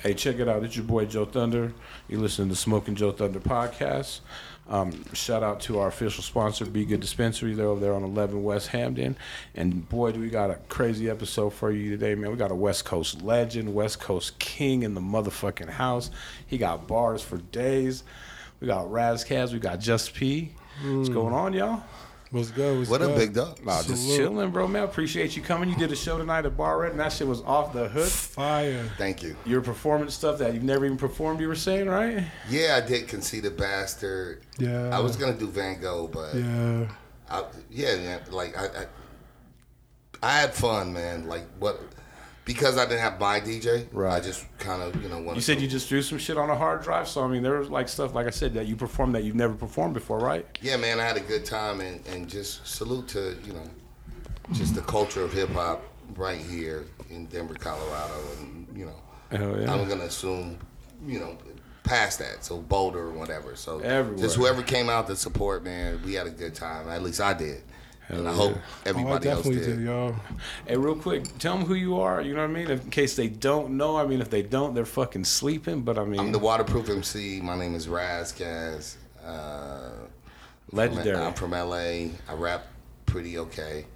Hey, check it out. It's your boy Joe Thunder. You listen to the Smoking Joe Thunder podcast. Um, shout out to our official sponsor, Be Good Dispensary. They're over there on 11 West Hampden. And boy, do we got a crazy episode for you today, man. We got a West Coast legend, West Coast king in the motherfucking house. He got bars for days. We got Ras Kass. We got Just P. What's going on, y'all? What's good? What's What good? up, big dog? Nah, just chilling, bro, man. Appreciate you coming. You did a show tonight at Bar Red, and that shit was off the hook. Fire. Thank you. Your performance stuff that you've never even performed, you were saying, right? Yeah, I did Conceited Bastard. Yeah. I was gonna do Van Gogh, but Yeah. I, yeah, yeah, like I, I, I had fun, man. Like what? Because I didn't have my DJ, Right. I just kind of, you know, wanted You said to- you just threw some shit on a hard drive, so I mean, there was like stuff, like I said, that you performed that you've never performed before, right? Yeah, man, I had a good time, and and just salute to you know, just the culture of hip hop right here in Denver, Colorado, and you know, yeah. I'm gonna assume, you know, past that, so Boulder or whatever. So Everywhere. just whoever came out to support, man, we had a good time. At least I did, and I yeah. hope Oh, I everybody else definitely did. did, y'all. Hey, real quick, tell them who you are. You know what I mean? In case they don't know, I mean, if they don't, they're fucking sleeping. But I mean, I'm the Waterproof MC. My name is Ras Kass. Uh, legendary. I'm from LA. I rap pretty okay.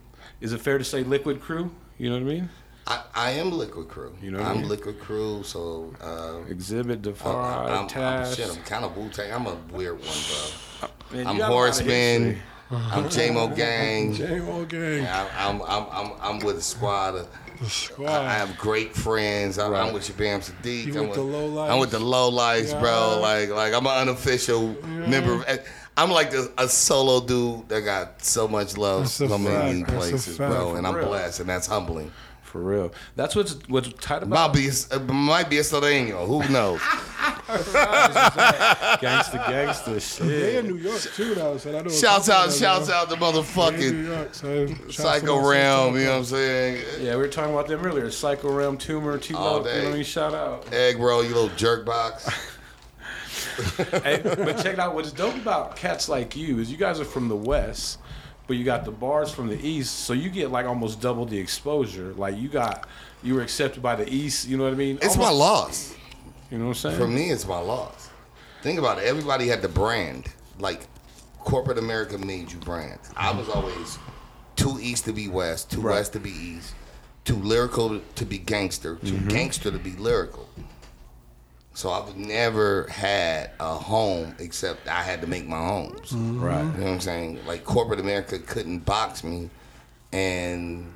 Is it fair to say Likwit Crew? You know what I mean? I, I am Likwit Crew. You know what I I'm mean? Likwit Crew, so uh, Xzibit, I'm, Defy, I'm, I'm, shit, I'm kind of Wu Tang. I'm a weird one, bro. Man, I'm got a Horseman. History. I'm uh-huh. JMO Gang. J-O gang. I, I'm, I'm, I'm, I'm with a squad. Of, The squad. I, I have great friends. I, Right. I'm with Shabaam Sahdeeq. You I'm with the low lights? I'm with the low lights, bro. Like, like I'm an unofficial member. Of, I'm like a, a solo dude that got so much love That's a so many fact. That's a places, bro. And I'm blessed, and that's humbling. For real. That's what's what's tight Might be, a- uh, might be a Sardino. Who knows? gangsta gangsta They shit. in New York too, though. So I know a shouts out, shouts out to They New motherfucking York, so Psycho Realm. You know what I'm saying? Yeah, we were talking about them earlier. Psycho Realm, Tumor, T All Love. You know what I mean? Shout out. Egg roll, you little jerk box. hey, but check it out. What's dope about cats like you is you guys are from the West, but you got the bars from the East, so you get like almost double the exposure. Like you got, you were accepted by the East. You know what I mean? It's my loss. You know what I'm saying? For me, it's my loss. Think about it. Everybody had the brand. Like corporate America made you brand. I was always too east to be west, too Right. west to be east, too lyrical to be gangster, too mm-hmm. gangster to be lyrical. So I've never had a home except I had to make my homes. right. You know what I'm saying? Like corporate America couldn't box me, and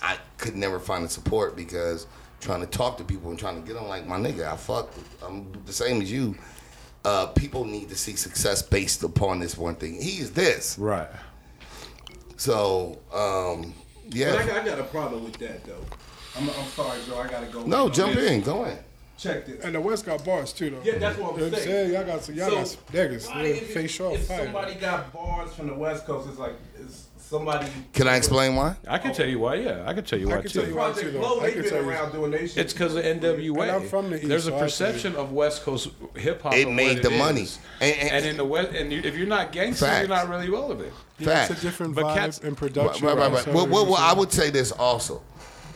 I could never find the support because trying to talk to people and trying to get them like my nigga, I fuck. I'm the same as you. Uh, people need to see success based upon this one thing. He is this. Right. So um, But I, got- I got a problem with that though. I'm, I'm sorry, Joe. I gotta go. No, jump in. Go in. Check this. And the West got bars too, though. Yeah, that's what I'm You I'm saying. saying? Y'all got some, y'all got some niggas. why Yeah, if it- Face off If fire. somebody got bars from the West Coast, it's like it's somebody. Can I explain why? I can tell you why. Yeah, I can tell you I why too. you why. Too, Blow. I can tell you. around doing shit. It's because of NWA. And I'm from the East, There's a so perception of West Coast hip hop. It made the it money. And- And, and- in the West, and you, if you're not gangster, Facts. you're not really relevant. Yeah, it's a Facts. different But vibe cats- and production. right, right. right. so Well, well, well, I would say this also,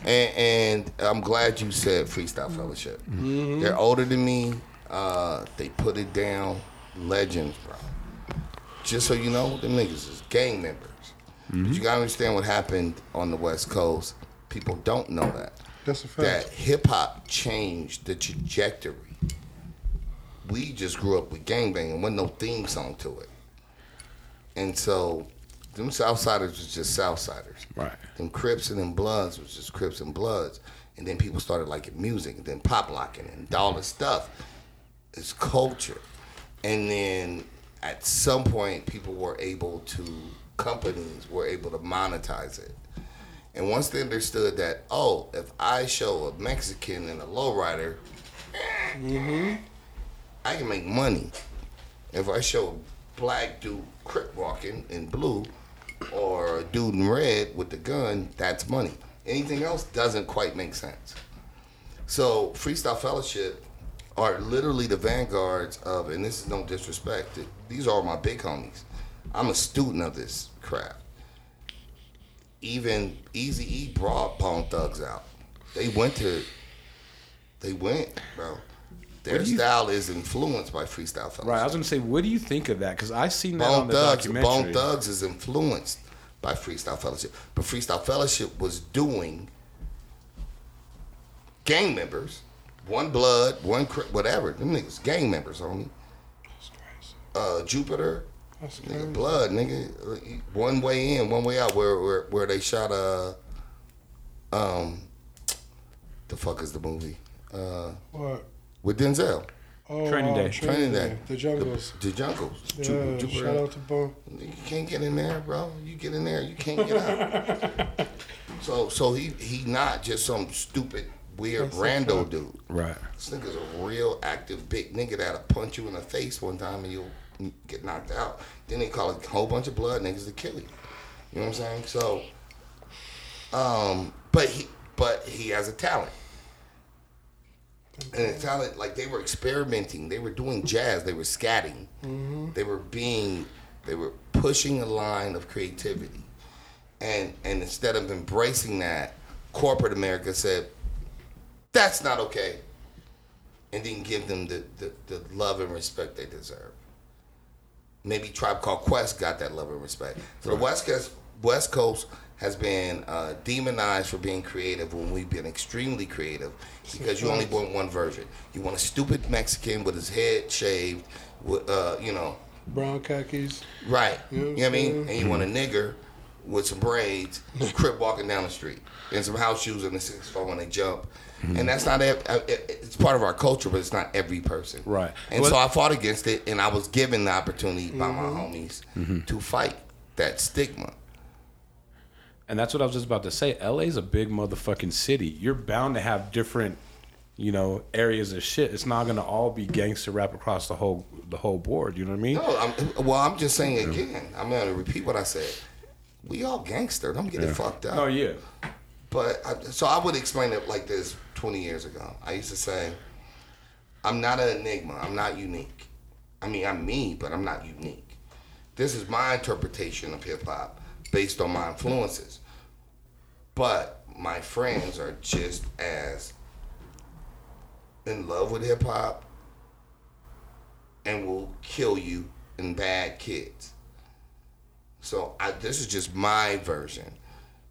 and, and I'm glad you said Freestyle mm-hmm. Fellowship. Mm-hmm. They're older than me. Uh, they put it down. Legends, bro. Just so you know, them niggas is gang members. But mm-hmm. you gotta understand what happened on the West Coast. People don't know that. That's a That hip hop changed the trajectory. We just grew up with gangbanging, wasn't no theme song to it. And so, them Southsiders was just Southsiders. Right. Them Crips and them Bloods was just Crips and Bloods. And then people started liking music, and then pop locking and all this stuff. It's culture. And then at some point, people were able to, companies were able to monetize it. And once they understood that, oh, if I show a Mexican and a lowrider, mm-hmm. I can make money. If I show a black dude crip walking in blue or a dude in red with the gun, that's money. Anything else doesn't quite make sense. So Freestyle Fellowship are literally the vanguards of, and this is no disrespect. These are my big homies. I'm a student of this crap. Even Easy E brought Bone Thugs out. They went to They went, bro. Their you- style is influenced by freestyle fellowship. Right. I was gonna say, what do you think of that? Because I seen that Bone on the Thugs, documentary. Bone Thugs is influenced by Freestyle Fellowship, but Freestyle Fellowship was doing gang members, one blood, one cri- whatever. Them niggas gang members only. Uh, Jupiter, That's nigga, crazy. blood, nigga. uh, One way in, one way out. Where where where they shot uh um the fuck is the movie uh What? With Denzel. Oh, Training uh, Day. Training Day. The jungles. The Jungles. Yeah, Ju- Jupiter. shout out to Bone. You can't get in there, bro. You get in there, you can't get out. so, so he he not just some stupid weird That's rando dude. Right. This nigga's a real active big nigga that'll punch you in the face one time and you'll get knocked out. Then they call a whole bunch of blood niggas to kill you. You know what I'm saying? So, um, but he but he has a talent. And the talent, like they were experimenting, they were doing jazz, they were scatting, mm-hmm. they were being, they were pushing a line of creativity, and and instead of embracing that, corporate America said, that's not okay, and didn't give them the the, the love and respect they deserve. Maybe Tribe Called Quest got that love and respect. So the West Coast West Coast has been uh, demonized for being creative when we've been extremely creative because you only want one version. You want a stupid Mexican with his head shaved, with, uh, you know, Brown khakis. right. You know You what know what I mean? And you want a nigger with some braids, crip walking down the street, and some house shoes and a six four when they jump. And that's not uh, it- it's part of our culture, but it's not every person. Right. And Well- so I fought against it, and I was given the opportunity by my homies Mm-hmm. to fight that stigma. And that's what I was just about to say. LA's a big motherfucking city. You're bound to have different, you know, areas of shit. It's not gonna all be gangster rap across the whole the whole board. You know what I mean? No, I'm, well, I'm just saying again. I'm to repeat what I said. We all gangster. Don't get it fucked up. Oh yeah. But I, so I would explain it like this 20 years ago. I used to say, I'm not an enigma. I'm not unique. I mean, I'm me, but I'm not unique. This is my interpretation of hip hop based on my influences. But my friends are just as in love with hip hop and will kill you in bad kids. So I, this is just my version.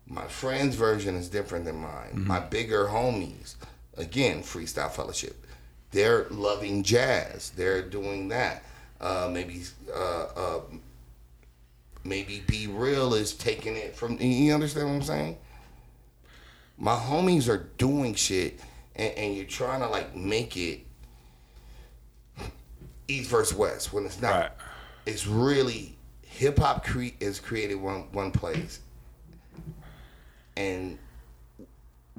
My friend's version is different than mine. My bigger homies, again, freestyle fellowship. They're loving jazz. They're doing that. Uh, maybe, uh, uh, maybe B-Real is taking it from. You understand what I'm saying? My homies are doing shit, and, and you're trying to like make it East versus West when it's not. Right. It's really hip hop cre- is created one one place, and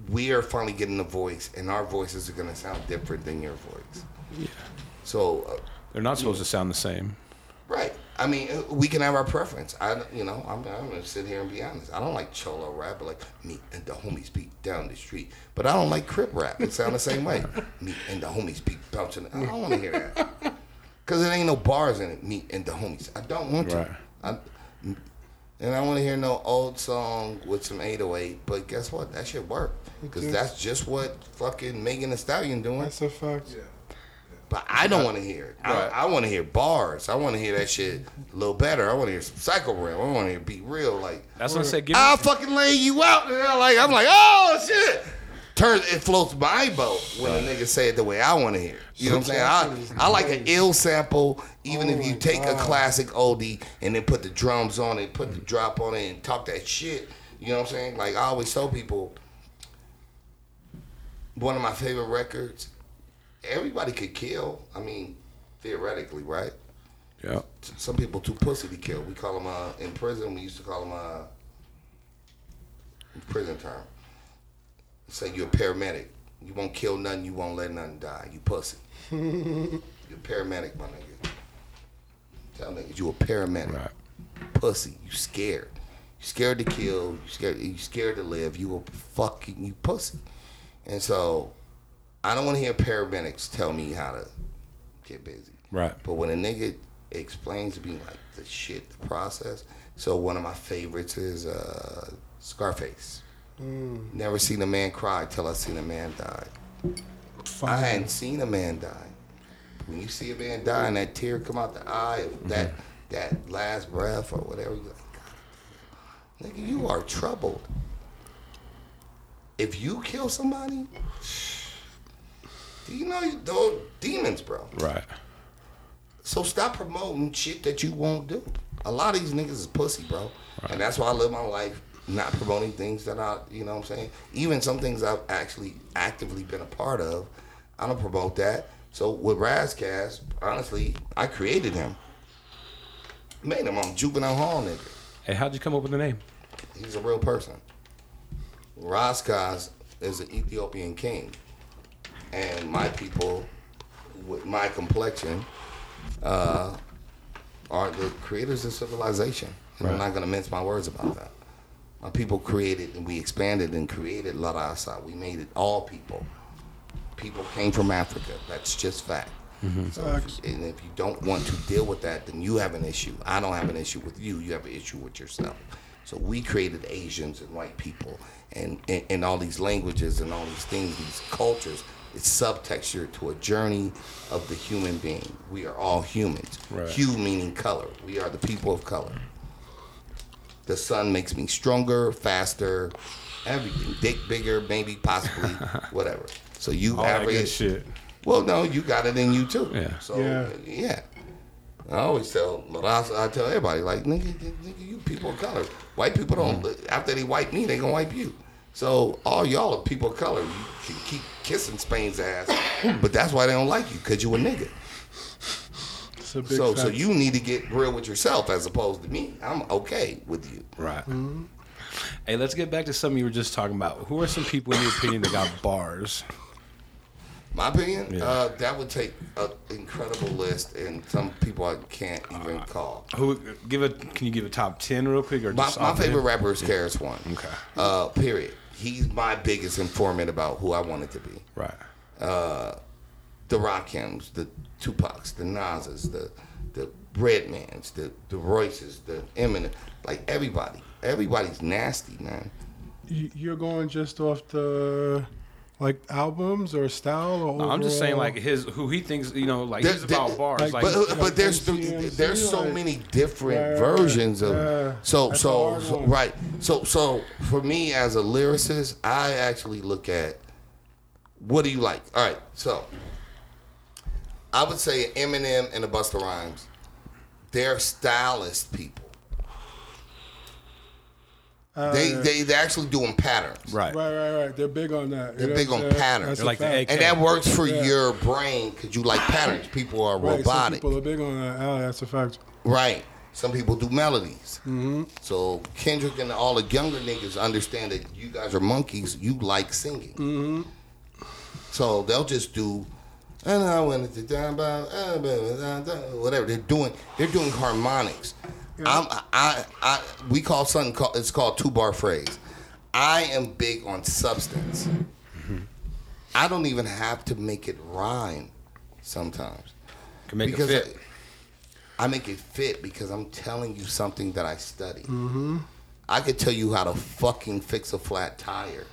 we are finally getting a voice, and our voices are gonna sound different than your voice. Yeah. So, uh, They're not supposed to sound the same. right? I mean, uh, we can have our preference. I, you know, I'm, I'm gonna sit here and be honest. I don't like cholo rap, but like me and the homies beat down the street. But I don't like crip rap. It sound the same way. Me and the homies beat bouncing. I don't want to hear that. Cause it ain't no bars in it. Me and the homies. I don't want to. Right. I, and I want to hear no old song with some 808. But guess what? That should work. Cause that's just what fucking Megan Thee Stallion doing. That's a fact. Yeah. But I don't want to hear it. Right. I, I want to hear bars. I want to hear that shit a little better. I want to hear some Psycho Realm. I want to hear B-Real. Like, That's what I said. Give I'll me, fucking lay you out. And I'm like, I'm like, oh shit. Turns it floats my boat when a nigga say it the way I want to hear. it. You know what I'm saying? I, I like an ill sample, even Oh if you my take a classic oldie and then put the drums on it, put the drop on it, and talk that shit. You know what I'm saying? Like I always tell people, one of my favorite records. Everybody could kill. I mean, theoretically, right? yeah. some people too pussy to kill. We call them uh, in prison. We used to call them uh, prison term. Say you're a paramedic. You won't kill nothing. You won't let nothing die. You pussy. you're a paramedic, my nigga. Tell niggas you a paramedic. Right. Pussy. You scared. You scared to kill. You scared. You scared to live. You a fucking you pussy. And so, I don't want to hear paramedics tell me how to get busy. Right. But when a nigga explains to me like the shit, the process. So one of my favorites is uh, Scarface. Never seen a man cry till I seen a man die. I hadn't seen a man die. When you see a man die and that tear come out the eye, that that last breath or whatever, you're like, nigga, you are troubled. If you kill somebody, do you know you those demons, bro? Right. So stop promoting shit that you won't do. A lot of these niggas is pussy, bro. Right. And that's why I live my life not promoting things that I, you know what I'm saying? Even some things I've actually actively been a part of, I don't promote that. So with Ras Kass, honestly, I created him. Made him on juvenile hall nigga. Hey, how'd you come up with the name? He's a real person. Ras Kass is an Ethiopian king. And my people, with my complexion, uh, are the creators of civilization. And I'm not going to mince my words about that. My people created and we expanded and created La Raza. We made it all people. People came from Africa. That's just fact. So if, and if you don't want to deal with that, then you have an issue. I don't have an issue with you. You have an issue with yourself. So we created Asians and white people and, and, and all these languages and all these things, these cultures. It's subtexture to a journey of the human being. We are all humans. Right. Hue meaning color. We are the people of color. The sun makes me stronger, faster, everything. Dick bigger, maybe, possibly, whatever. So you All that average good shit. well, no, you got it in you too. Yeah. So Yeah. yeah. I always tell La Raza, I tell everybody, like, nigga, nigga, you people of color. White people don't mm-hmm. after they wipe me, they gonna wipe you. So all y'all are people of color. You can keep kissing Spain's ass, but that's why they don't like you, cause you a nigga. A big So so you need to get real with yourself as opposed to me. I'm okay with you. Right. Hey, let's get back to something you were just talking about. Who are some people, in your opinion, that got bars? My opinion, Yeah. uh, that would take an incredible list, and some people I can't even call. Who give a? Can you give a top ten real quick, or My, just my favorite rapper is KRS One. Okay. Uh, period. He's my biggest informant about who I wanted to be. Right. Uh, The Rakims, the Tupacs, the Nas's, the the Redmans, the the Royces, the Eminem, like everybody. Everybody's nasty, man. You're going just off the like albums or style or No, I'm just saying, like his who he thinks, you know, like There- he's about bars. like- Like, But uh, like but there's MCMC, there's so like- many different Right, right, versions of yeah. so so, so right. So so for me as a lyricist I actually look at what do you like? All right so I would say Eminem and the Busta Rhymes. They're stylist people Uh, they yeah. they they actually doing patterns right. Right, right, right. They're big on that. They're know big on saying? patterns. That's They're a like the fact. And that works for Yeah. your brain because you like patterns people are Right, some people are big on that. Ah, that's a fact. Right. Some people do melodies. Mm-hmm. So Kendrick and all the younger niggas understand that you guys are monkeys. You like singing. Mm-hmm. So they'll just do, and I went to down about uh, whatever they're doing. They're doing harmonics. I'm, I, I, we call something called it's called two bar phrase. I am big on substance. I don't even have to make it rhyme sometimes Can make because it fit. I, I make it fit because I'm telling you something that I study. Mm-hmm. I could tell you how to fucking fix a flat tire.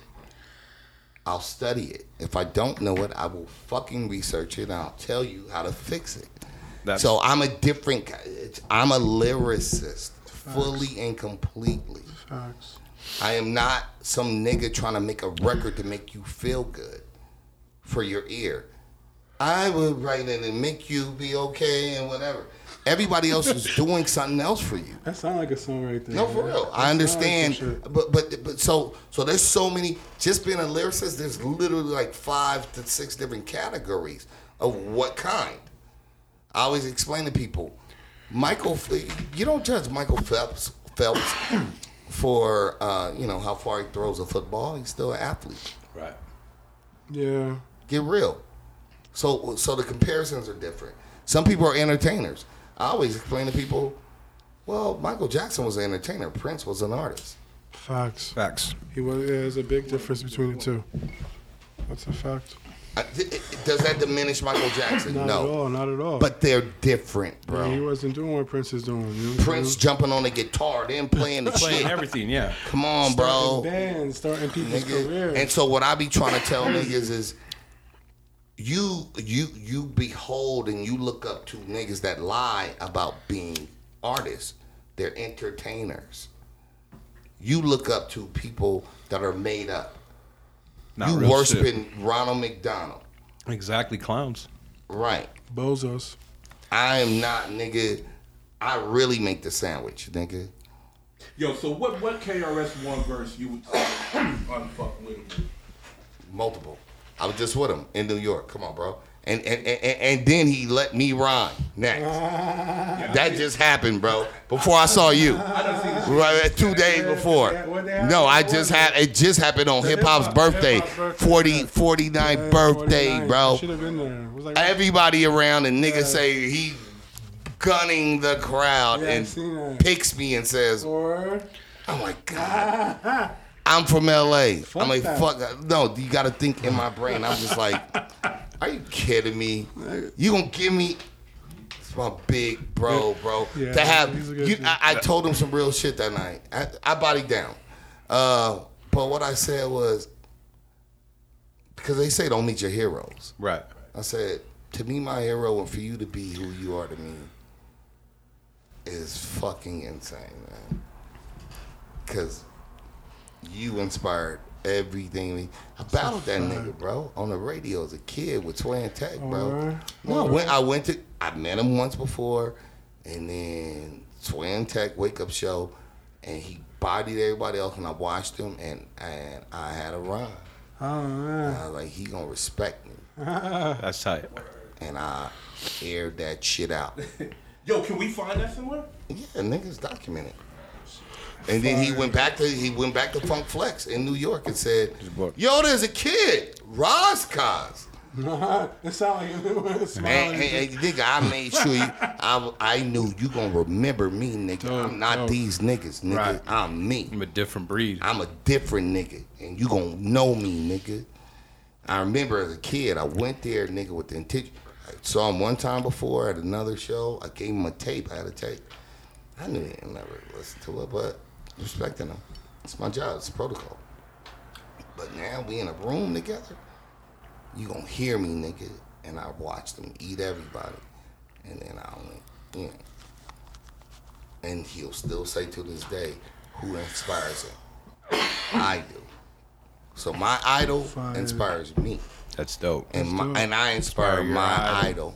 I'll study it. If I don't know it, I will fucking research it and I'll tell you how to fix it. That's- so I'm a different. I'm a lyricist, fully and completely. Facts. I am not some nigga trying to make a record to make you feel good for your ear. I would write it and make you be okay and whatever. Everybody else is doing something else for you. That sounds like a song right there. No, for man. real. That I sound like understand, some but but but so so there's so many. Just being a lyricist, there's literally like five to six different categories of what kind. I always explain to people, Michael, you don't judge Michael Phelps Phelps for uh, you know how far he throws a football. He's still an athlete. Right. Yeah. Get real. So so the comparisons are different. Some people are entertainers. I always explain to people, well, Michael Jackson was an entertainer. Prince was an artist. Facts. Facts. He was. Yeah, there's a big difference between the two. That's a fact. I- th- Does that diminish Michael Jackson? Not no. at all. Not at all. But they're different, Yeah, he wasn't doing what Prince is doing. You know Prince jumping on the guitar, then playing the Playing shit. everything, yeah. Come on, saying? bro. Starting bands, starting people's Nigga. careers. And so what I be trying to tell niggas is you you you behold and you look up to niggas that lie about being artists. They're entertainers. You look up to people that are made up. Not you real worshiping Ronald McDonald. exactly clowns. Right. Bozos. I am not nigga. I really make the sandwich, nigga. Yo, so what what KRS One verse you would unfuck with? Multiple. I was just with him in New York. Come on, bro. And and, and, and then he let me rhyme next. that just happened, bro. Before I saw you. I done seen this. Right, uh, two days before. Yeah, what they have No, I just had it just happened on hip hop's birthday. hip-hop's birthday, 40, yeah. 49 Yeah, birthday, 49. bro. Been there. Was like, Everybody around and niggas say he gunning the crowd Yeah, and picks me and says, or Oh my god. I'm from LA. I'm like, fuck. Uh, no, you got to think in my brain. I'm just like, are you kidding me? You gonna give me? It's my big bro, bro. Yeah, to have, he's a good you. I, I told him some real shit that night. I, I bodied down. Uh, but what I said was, because they say don't meet your heroes. Right. I said, to be my hero and for you to be who you are to me is fucking insane, man. Because you inspired everything. me. I battled that nigga, bro, on the radio as a kid with Sway Tech, bro. Alright. No, I went, I went to, I met him once before, and then Sway Tech Wake Up Show, and he bodied everybody else, and I watched him, and, and I had a run. oh man. I was like, he gonna respect me. That's tight. and I aired that shit out. Yo, can we find that somewhere? Yeah, niggas documented. And then he went back to he went back to Funk Flex in New York and said, "Yo, there's a kid, Roscos." it sound like it was And, smiling. and, and nigga, I made sure you, I, I knew you gonna remember me, nigga. I'm not dope. these niggas, nigga. Right. I'm me. I'm a different breed. I'm a different nigga, and you gonna know me, nigga. I remember as a kid, I went there, nigga, with the intention. I saw him one time before at another show. I gave him a tape. I had a tape. I knew he never listened to it, but respecting them. It's my job. It's protocol. But now we in a room together. You gonna hear me, nigga, and I watched them eat everybody, and then I only, you know. And he'll still say to this day, who inspires him? I do. So my idol Fire. inspires me, That's dope. and That's my, dope. and I inspire Inspire my idol. idol.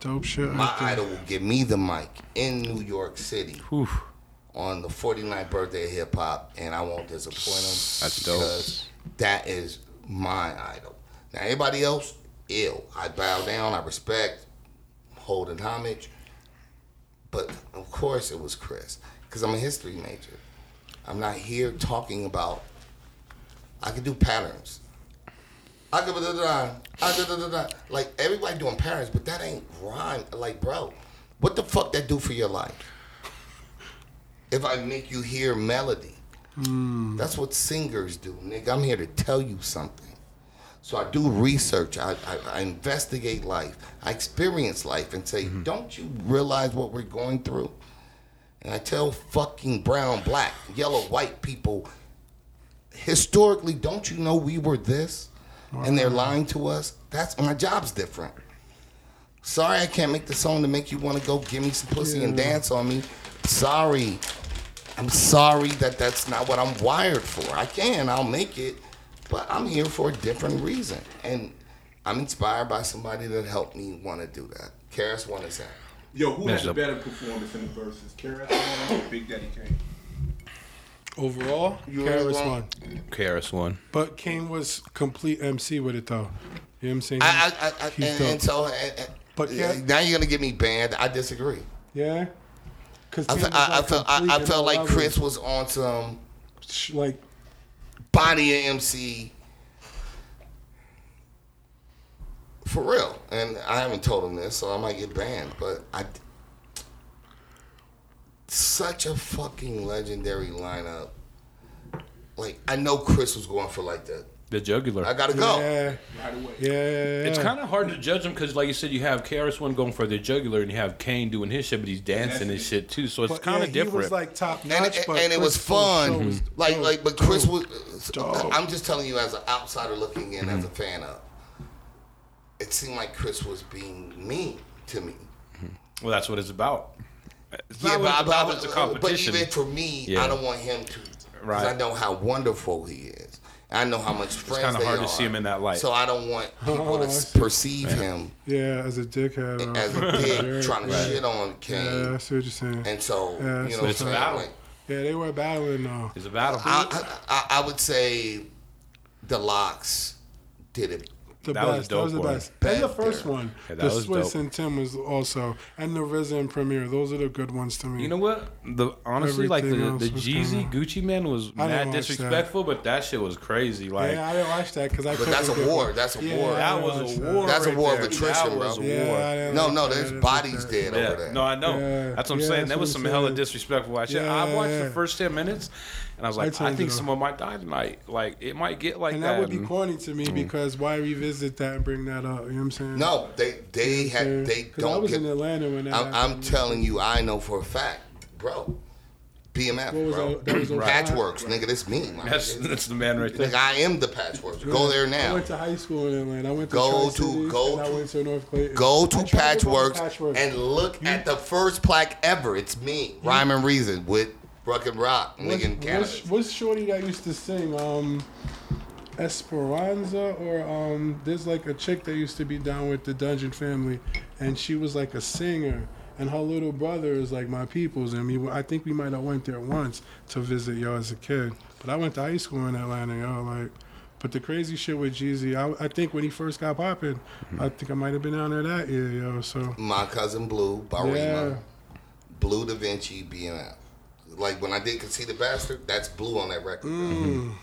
Dope shit. My idol will give me the mic in New York City Whew. On the 49th birthday of hip hop, and I won't disappoint him. That's dope. because that is my idol. Now anybody else, ill. I bow down. I respect, holding homage. But of course, it was Chris because I'm a history major. I'm not here talking about. I can do patterns. I can da da. I da da da da. Like everybody doing patterns, but that ain't rhyme. Like, bro, what the fuck that do for your life? If I make you hear melody, hmm. that's what singers do, nigga. I'm here to tell you something. So I do research. I, I, I investigate life. I experience life and say, mm-hmm. don't you realize what we're going through? And I tell fucking brown, black, yellow, white people, historically, don't you know we were this? And they're lying to us? That's my job's different. Sorry I can't make the song to make you want to go give me some pussy and dance on me. Sorry. I'm sorry that that's not what I'm wired for. I can, I'll make it, but I'm here for a different reason. And I'm inspired by somebody that helped me want to do that. KRS One is that. Yo, who has had the better performance in the verses? KRS One or Big Daddy Kane? Overall, You Karis really won. want- KRS One. But Kane was complete MC with it though. You know what I'm saying? I, I, I, I and, and so, and, and- But yeah, yeah. now you're gonna get me banned. I disagree. yeah. Cause I, fe- I, I felt, I, I felt like. Chris was on um, some like body of MC for real. And I haven't told him this, so I might get banned. But I, such a fucking legendary lineup. Like I know Chris was going for like the. The jugular. I gotta go. yeah, Right away. yeah. It's kind of hard to judge him because, like you said, you have KRS One going for the jugular, and you have Kane doing his shit, but he's dancing and shit too. So it's But, kind yeah, of different. He was like top and, notch, and, but and it was Chris Paul's show fun. was like dope, like, but Chris dope. was. Dope. I'm just telling you as an outsider looking in, Mm-hmm. as a fan of. it seemed like Chris was being mean to me. Well, that's what it's about. It's Yeah, but, it's about. but, It's a but even for me, Yeah. I don't want him to. Right. I know how wonderful he is. I know how much friends It's kinda they hard to see him in that light. So I don't want people Oh, to see. perceive him Yeah, as a dickhead. uh, as a dick trying to shit on Kane. Yeah, I see what you're saying. And so, Yeah, you so know, it's a what I'm battle. Like, Yeah, they were battling though. It's a battle. I, I, I- I would say the LOX did it. The That was a best. that was the one. best. And the first Better. one. Yeah, that the was Swizz dope. and Tim was also, and the RZA and Premier. Those are the good ones to me. You know what? The honestly, like the else the Jeezy kinda- Gucci Mane was I didn't mad watch disrespectful, but that shit was crazy. Like yeah, I didn't watch that because I. But that's a couldn't war. That's a Yeah, war. That was a war. That's a war of attrition, that was bro. a Yeah, war. No, no, there's bodies dead over there. no, I know. That's what I'm saying. that's There was some I'm hella saying. disrespectful shit. I watched the first ten minutes, and I was like, I, turned think it off. someone might die tonight. Like it might get like And that. that would be and- corny to me mm. because why revisit that and bring that up? You know what I'm saying? No, they they had they Because I don't was get. in Atlanta when that I'm, I'm telling you, I know for a fact, bro. BMF, What was bro. that- that was over- Patchwerks, nigga. This me, my That's that's the man right there. Nigga, I am the patchwerks. Go there now. I went to high school in Atlanta. I went to Go to- go and I to- went to North Clayton. Go to Patchwerks Patchwerks. and look at the first plaque ever. It's me, Rhyme and Reason with Ruck and Rock, What's, nigga in Canada. what's, what's Shorty that used to sing? Um, Esperanza or um, there's like a chick that used to be down with the Dungeon Family, and she was like a singer, and her little brother is like my people's, and we I think we might have went there once to visit yo as a kid, but I went to high school in Atlanta, yo like. But the crazy shit with Jeezy, I, I think when he first got popping, I think I might have been down there that year, yo. So My cousin Blue, Barima, Yeah. Bleu DaVinci, BMF. Like when I did Conceited Bastard, that's Blue on that record, bro. Mm.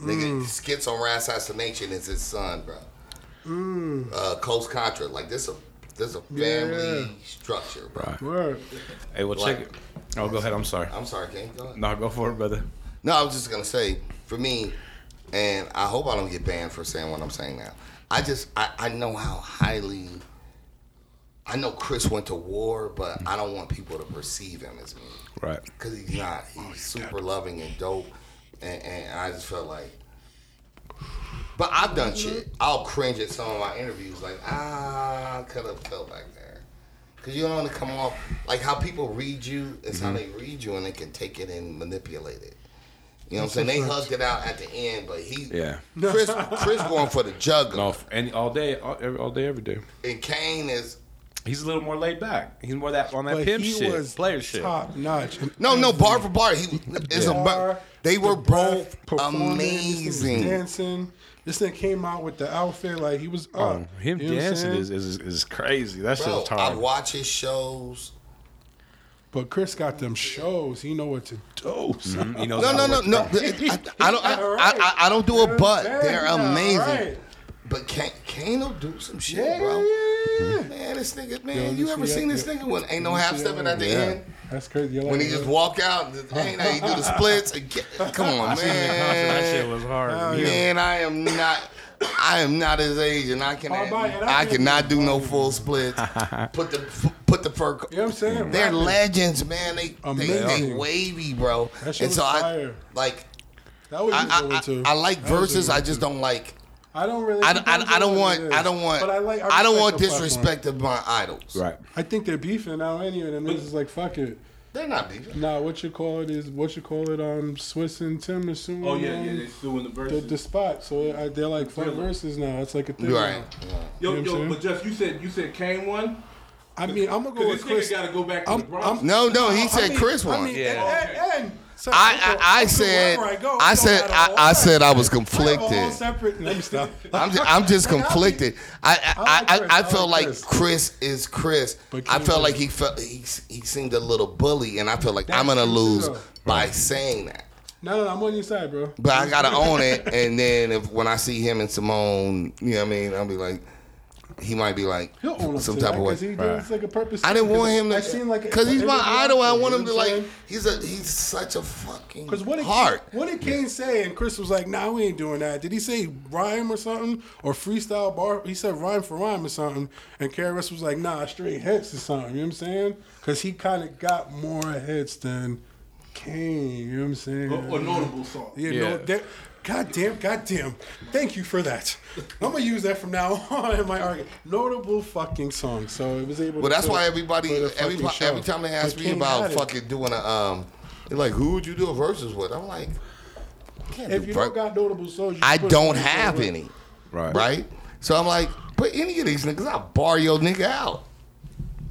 Nigga, skits on Rasassination is his son, bro. Uh, Coast Contra, like this a this a family Mm. Yeah. structure, bro. word. Hey, well, check it. Oh, go ahead. I'm sorry. I'm sorry, can you go ahead? No, go for it, brother. No, I was just gonna say, for me, and I hope I don't get banned for saying what I'm saying now. I just I, I know how highly I know Chris went to war, but I don't want people to perceive him as me. Right. Cause he's not. He's super loving and dope. And, and I just felt like But I've done shit. I'll cringe at some of my interviews like, ah, I could have felt back there. Cause you don't want to come off like how people read you is how they read you and they can take it and manipulate it. You know what I'm saying? They hugged it out at the end, but he Yeah. Chris Chris going for the juggler. No, f- any all day, all, every, all day, every day. And Kane is He's a little more laid back. He's more that on that But pimp he shit, was player shit. top notch. no, no, bar for bar. He is a Bar, they were the both performing, this nigga was amazing. Dancing. This thing came out with the outfit like he was oh, up. Oh, him You know dancing is, is is crazy. That's shit Bro, was I watch his shows. But Chris got them shows. He know what to do. son. He knows No, how no, no, no. I, I don't. I, I, I, I don't do a but. They're Yeah, amazing. Right. But Kane, Kane will do some shit, Yeah, bro. yeah, yeah. Man, this nigga, Yo, man, you you ever see seen that- this nigga when ain't no half stepping at the Yeah. end? That's crazy. You When he like just walk out, and ain't he do the splits? get- Come on, I seen him in concert. That shit man. was hard. Oh, Hell He- Man, I am not. I am not his age, and I can. Oh, but yeah, that I cannot do no full splits. Put the put the fur. You know what I'm saying? They're Rapping. legends, man. They they, they wavy, bro. That shit and so was I fire. like. That was I, I. I, I like That verses. I just don't like. I don't really. I, I, I don't want. I don't want. But I like. I don't want disrespect of my idols. Right. I think they're beefing now anyway. Them this is like fuck it. They're not beefing. Nah, what you call it is what you call it. Um, Swizz and Tim is suing. Oh yeah, yeah, they still in the the, verses. the spot. So uh, they're like fuck verses now. It's like a thing. Right. now. yo, you know yo, saying? but just you said you said Kane won. I mean, I'm gonna go with this Chris. nigga got to go back to I'm- the Bronx. I'm- No, no. He I said mean- Chris I won. mean, Yeah. and, and, so I, I, I said I, go, I said go at a I, I said I was I have a whole conflicted. separate. Let me stop. I'm just, I'm just conflicted. I I, I I, Chris. I, I felt like Chris. Chris is Chris. I felt like he felt he he seemed a little bully, and I feel like I'm gonna lose by saying that. No, no, I'm on your side, bro. But I gotta own it, and then if when I see him and Simone, you know what I mean, I'll be like, he might be like He'll own up some type that of way. he Right. it's like a purpose. I didn't want him to, I seen like because he's my idol. I want him to like. He's a he's such a fucking what did heart. what did Kane say? And Chris was like, "Nah, we ain't doing that." Did he say rhyme or something or freestyle bar? He said rhyme for rhyme or something. And KRS was like, "Nah, straight hits or something." You know what I'm saying? Because he kind of got more hits than Kane. You know what I'm saying? or, or notable song. You Yeah. know, there, God damn, god damn. Thank you for that. I'm gonna use that from now on in my argument. Notable fucking song. So it was able Well, to that's why everybody, every, every time they ask me about fucking doing a, um, they're like, who would you do a versus with? I'm like, can't If do you ver- don't got notable songs, you I don't have any, Right. right? So I'm like, put any of these niggas, I'll bar your nigga out.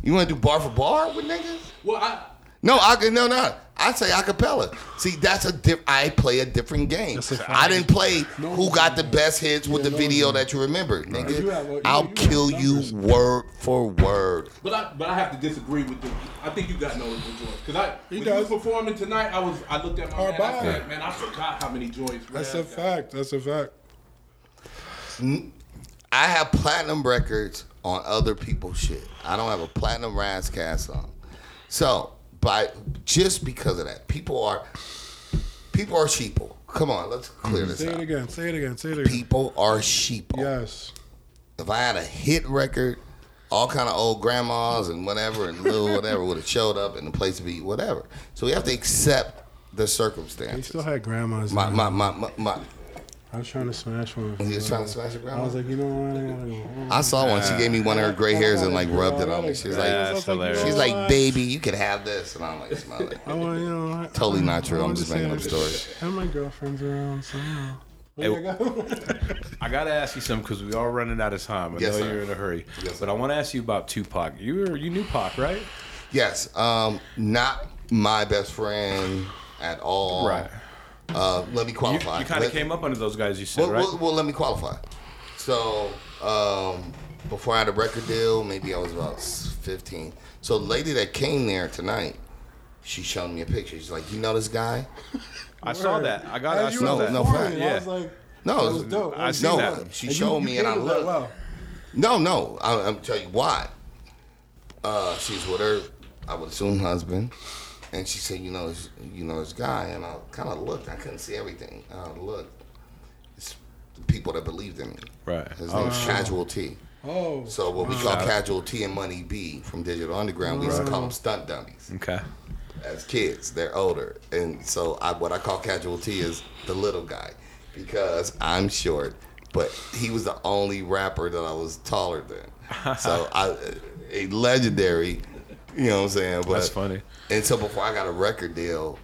You want to do bar for bar with niggas? Well, I No, I no no. I say acapella. See, that's a diff. I play a different game. That's. I didn't play No, who got the best hits with Yeah, the no, video no. that you remember, nigga. You have- you- I'll you kill you word for word. But I, but I have to disagree with you. I think you got no joints. Cause I, He when does. you was performing tonight, I was, I looked at my Our man. I said, man, I forgot how many joints. That's a Rev got." fact. That's a fact. I have platinum records on other people's shit. I don't have a platinum Ras Kass song. So, by just because of that, people are people are sheeple. Come on, let's clear mm-hmm. this up. Say it again. Say it again. Say it again. People are sheeple. Yes. if I had a hit record, all kind of old grandmas and whatever and little whatever would have showed up in the place to be whatever. So we have to accept the They circumstances. still had grandmas. My my my my. my I was trying to smash one. You was trying to smash a grandma? I was like, you know what? I gotta go home. I saw one. She gave me one of her gray hairs and like rubbed it on me. She was like, That's hilarious. she's like, baby, you could have this, and I'm like, smiling. it. I want, you know, I- Totally not I true. I'm just making up stories. And my girlfriend's around, so. Hey, There you go. I gotta ask you something because we are running out of time. I Yes, know sir. you're in a hurry, Yes, but. I want to ask you about Tupac. You were, you knew Pac, right? Yes, um, not my best friend at all. Right. Uh, let me qualify. you kind of came up under those guys. You said Well, right. well, well, let me qualify. So, um, before I had a record deal, maybe I was about 15. So, the lady that came there tonight, she showed me a picture. She's like, "You know this guy?" I saw that. I got. I saw were that. no performing, fact. I was Yeah. like, No, that was was- dope. I That was seen dope. that. She And showed you, me you and I handled that looked. well. No, no. I, I'm tell you why. Uh, she's with her, I would assume husband, and she said, "You know, this, you know this guy," and I kind of looked. I couldn't see everything. I looked. It's the people that believed in me. Right. His Oh, name's Casual T. Oh, So what we oh. call Casualty and Money B from Digital Underground, we used to call them stunt dummies. Okay. As kids, they're older, and so I, what I call Casualty is the little guy, because I'm short, but he was the only rapper that I was taller than. So I, a legendary, you know what I'm saying? But, That's funny. And so before I got a record deal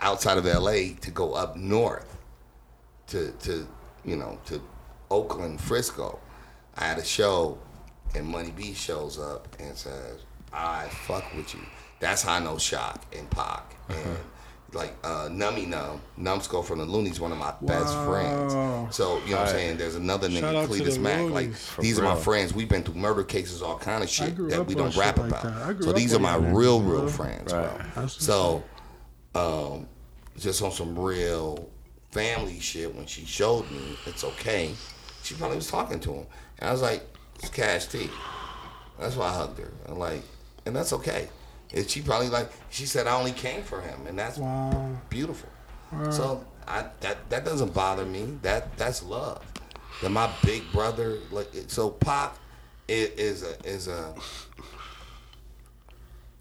outside of LA to go up north to to you know to Oakland, Frisco, I had a show and Money B shows up and says, "I fuck with you." That's how I know Shock and Pac uh-huh. and like uh, Nummy Num, Numskull from the Luniz, one of my best friends. So you know what I'm saying? There's another Shout nigga, out to Cletus the Mack. Like Luniz. these are my friends. We've been through murder cases, all kind of shit that we don't rap like about. that. So these are my that, real, bro. real friends, Right. bro. So, um, just on some real family shit, when she showed me it's okay, she probably was talking to him, and I was like, "It's Cash T." That's why I hugged her. I'm like, and that's okay. And she probably like she said I only came for him, and that's wow. beautiful. So I that that doesn't bother me. That that's love. That my big brother like so Pop is, is a is a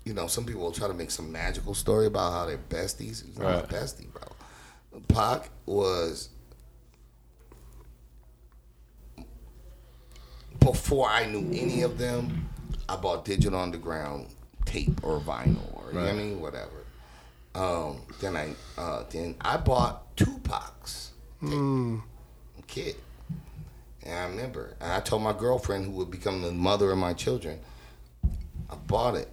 you know some people will try to make some magical story about how they're besties. He's not Right. a bestie, bro. Pac was before I knew any of them. I bought Digital Underground tape or vinyl or you know what I mean whatever. Um, then I uh, then I bought Tupac's tape, kid, and I remember, and I told my girlfriend who would become the mother of my children, I bought it,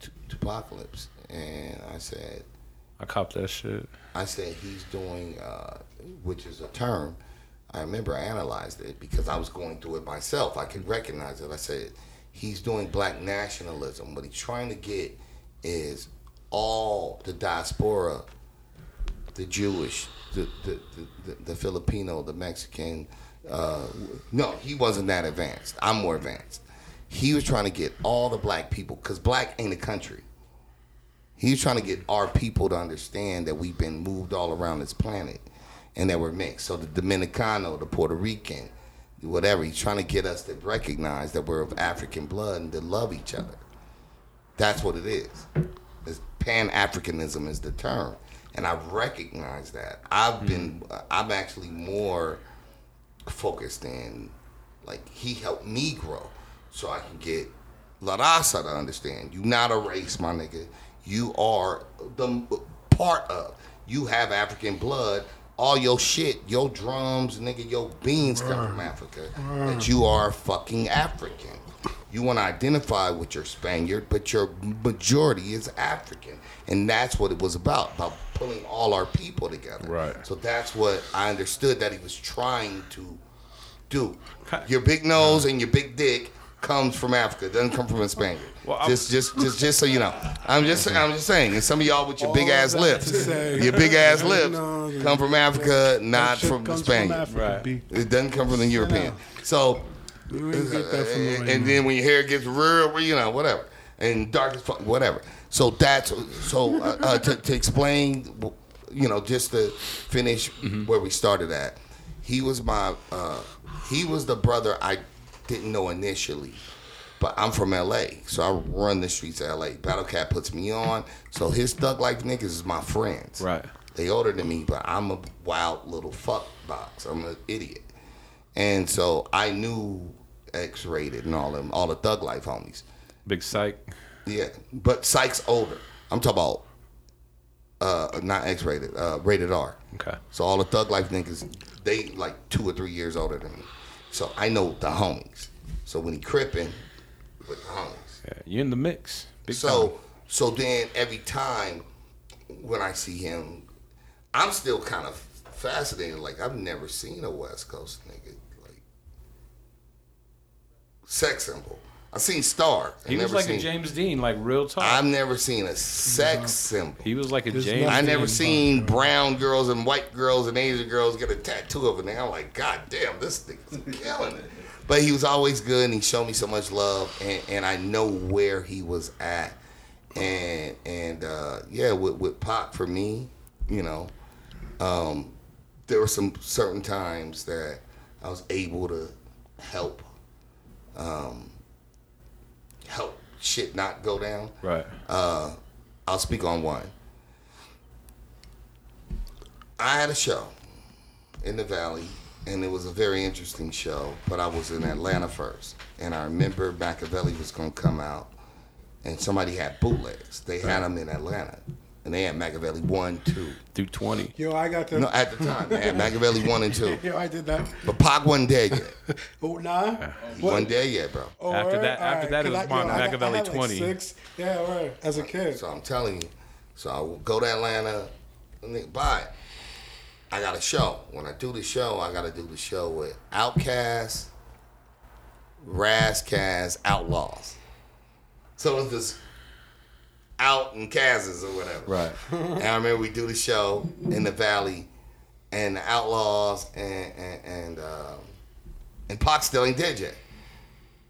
T- 2Pacalypse, and I said, I copped that shit. I said he's doing, uh, which is a term. I remember I analyzed it because I was going through it myself. I could recognize it. I said he's doing black nationalism. What he's trying to get is all the diaspora, the Jewish, the the, the, the, Filipino, the Mexican. Uh, no, he wasn't that advanced. I'm more advanced. He was trying to get all the black people because black ain't a country. He's trying to get our people to understand that we've been moved all around this planet and that we're mixed. So the Dominicano, the Puerto Rican, whatever, he's trying to get us to recognize that we're of African blood and to love each other. That's what it is. It's Pan Africanism is the term. and I recognize that. I've hmm. been, I'm actually more focused in, like he helped me grow, so I can get La Raza to understand. you're not a race, my nigga. You are the part of. You have African blood. All your shit, your drums, nigga, your beans come from Africa. That you are fucking African. You want to identify with your Spaniard, but your majority is African, and that's what it was about about pulling all our people together. Right. So that's what I understood that he was trying to do. Your big nose and your big dick comes from Africa. It doesn't come from a Spaniard. Well, just, just, just, just so you know. I'm just, I'm just saying. And some of y'all with your big ass lips, say- your big ass lips, come from Africa, not from comes Spain. Right. It doesn't come from the European. So, You ain't get that from the and, then when your hair gets real, you know, whatever, and dark as fuck, whatever. So that's so uh, uh, to, to explain, you know, just to finish where we started at. He was my, uh, he was the brother I didn't know initially, but I'm from LA, so I run the streets of LA. Battle Cat puts me on, so his thug life niggas is my friends. Right. They older than me, but I'm a wild little fuck box. I'm an idiot. And so I knew X rated and all them, all the thug life homies. Big psych. Yeah. But Sykes older. I'm talking about uh not X rated, uh rated R. Okay. So all the thug life niggas, they like two or three years older than me. So I know the homies. So when he crippin' with the homies. Yeah, you in the mix. Big So time. so then every time when I see him, I'm still kind of fascinated. Like I've never seen a West Coast nigga like sex symbol. I've seen Star. I've he was never like seen, a James Dean, like real talk. I've never seen a sex symbol. he was like a There's James. I never Dean. seen brown girls and white girls and Asian girls get a tattoo of it. And I'm like, God damn, this nigga's killing it. But he was always good and he showed me so much love and, and I know where he was at. And and uh, yeah, with, with Pac for me, you know, um, there were some certain times that I was able to help um, help shit not go down. Right. Uh, I'll speak on one. I had a show in the Valley, and it was a very interesting show. But I was in Atlanta first, and I remember Makaveli was going to come out, and somebody had bootlegs. They had them in Atlanta, and they had Makaveli one, two. Through 20. Yo, I got that. No, at the time they had Makaveli one and two. Yo, I did that. But Pac wasn't dead yet. Oh, nah. He wasn't dead yet, bro. Oh, After word? that- after Alright, that, it 'cause was I- yo, Mon- I got- I Makaveli had like 20. six. Yeah, right. As a kid. So I'm telling you. So I will go to Atlanta and then buy it. I got a show. When I do the show, I got to do the show with OutKast, Razzcast, Outlawz. So it's just out and Kaz's or whatever. Right. And I remember we do the show in the valley, and the Outlawz and and and, um, and Pac still ain't dead yet.